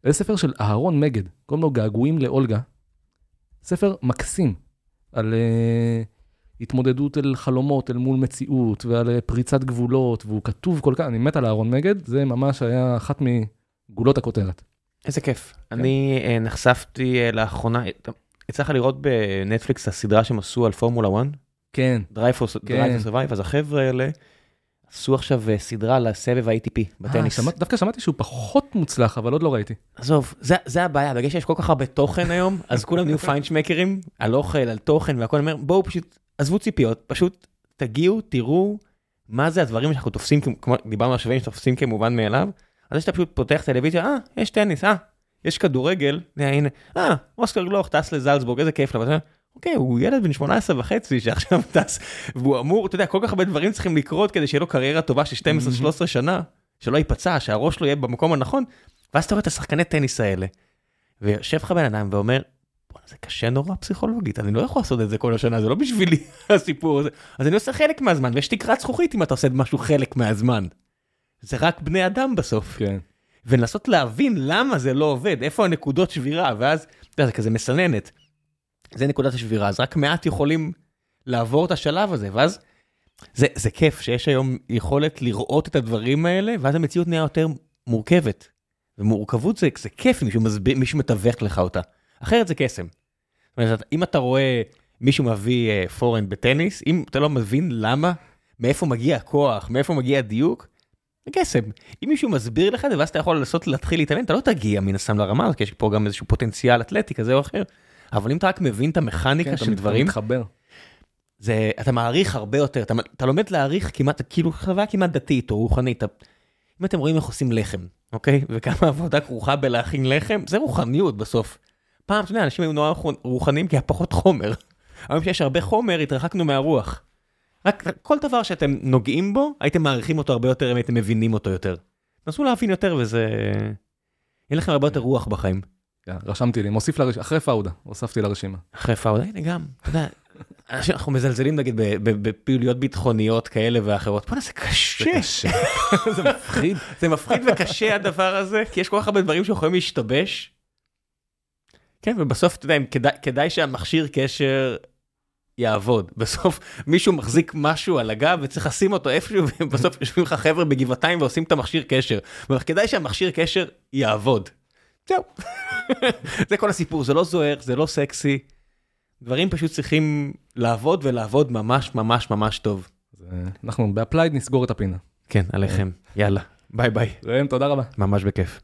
זה ספר של אהרון מגד, קוראים לו געגועים לאולגה. ספר מקסים על uh, התמודדות אל חלומות, אל מול מציאות, ועל uh, פריצת גבולות, והוא כתוב כל כך, אני מת על אהרון מגד, זה ממש היה אחת מגולות הכותרת. איזה כיף. אני אה, נחשפתי אה, לאחרונה, יצא לך לראות בנטפליקס הסדרה שהם עשו על פורמולה 1? כן, Drive for כן. Survive, אז החבר'ה האלה עשו עכשיו אה, סדרה לסבב ה-ATP אה, בטניס. שמע, דווקא שמעתי שהוא פחות מוצלח, אבל עוד לא ראיתי. עזוב, זה, זה הבעיה, בגלל שיש כל כך הרבה תוכן היום, אז כולם נהיו פיינשמקרים על אוכל, על תוכן והכל, אומר, בואו פשוט, עזבו ציפיות, פשוט תגיעו, תראו מה זה הדברים שאנחנו תופסים, כמו דיברנו על שווים שתופסים כמובן מאליו, אז שאתה פשוט פותח טלוויזיה, אה, יש טניס, אה, יש כדורגל, הנה, אה, אוסקר גלוך טס לזלצבורג, איזה כיף אומר, אוקיי, הוא ילד בן 18 וחצי שעכשיו טס, והוא אמור, אתה יודע, כל כך הרבה דברים צריכים לקרות כדי שיהיה לו קריירה טובה של 12-13 שנה, שלא ייפצע, שהראש שלו יהיה במקום הנכון, ואז אתה רואה את השחקני טניס האלה, ויושב לך בן אדם ואומר, בוא'נה, זה קשה נורא פסיכולוגית, אני לא יכול לעשות את זה כל השנה, זה לא בשבילי הסיפור הזה. אז אני עושה חלק מהזמן, ויש תקרת זכוכית אם אתה עושה משהו חלק מהזמן. זה רק בני אדם בסוף. כן. ולנסות להבין למה זה לא עובד, איפה הנקודות שבירה, ואז, אתה יודע, זה כזה מסננת. זה נקודת השבירה, אז רק מעט יכולים לעבור את השלב הזה, ואז זה, זה כיף שיש היום יכולת לראות את הדברים האלה, ואז המציאות נהיה יותר מורכבת. ומורכבות זה, זה כיף אם מישהו, מסביר, מישהו מתווך לך אותה, אחרת זה קסם. זאת אומרת, אם אתה רואה מישהו מביא אה, פורנד בטניס, אם אתה לא מבין למה, מאיפה מגיע הכוח, מאיפה מגיע הדיוק, זה קסם. אם מישהו מסביר לך את זה, ואז אתה יכול לנסות להתחיל להתאמן, אתה לא תגיע מן הסתם לרמה הזאת, כי יש פה גם איזשהו פוטנציאל אתלטי כזה או אחר. אבל אם אתה רק מבין את המכניקה כן, של שאתה דברים, מתחבר. זה, אתה מעריך הרבה יותר, אתה, אתה לומד להעריך כמעט, כאילו חוויה כמעט דתית או רוחנית. אתה, אם אתם רואים איך עושים לחם, אוקיי? וכמה עבודה כרוכה בלהכין לחם, זה רוחניות בסוף. פעם, אתה יודע, אנשים היו נורא רוחניים כי היה פחות חומר. היום שיש הרבה חומר, התרחקנו מהרוח. רק כל דבר שאתם נוגעים בו, הייתם מעריכים אותו הרבה יותר אם הייתם מבינים אותו יותר. נסו להבין יותר וזה... יהיה לכם הרבה יותר רוח בחיים. כן, רשמתי לי, מוסיף לרשימה, אחרי פאודה, הוספתי לרשימה. אחרי פאודה, הנה גם, אתה יודע, אנחנו מזלזלים נגיד בפעילויות ביטחוניות כאלה ואחרות, בוא'נה זה קשה, קשה. זה מפחיד. זה מפחיד וקשה הדבר הזה, כי יש כל כך הרבה דברים שיכולים להשתבש. כן, ובסוף, אתה יודע, כדאי, כדאי שהמכשיר קשר יעבוד. בסוף מישהו מחזיק משהו על הגב וצריך לשים אותו איפשהו, ובסוף יושבים לך חבר'ה בגבעתיים ועושים את המכשיר קשר. כדאי שהמכשיר קשר יעבוד. זהו. זה כל הסיפור, זה לא זוהר, זה לא סקסי. דברים פשוט צריכים לעבוד ולעבוד ממש ממש ממש טוב. אה, אנחנו ב Applied נסגור את הפינה. כן, עליכם. יאללה, ביי ביי. ראם, תודה רבה. ממש בכיף.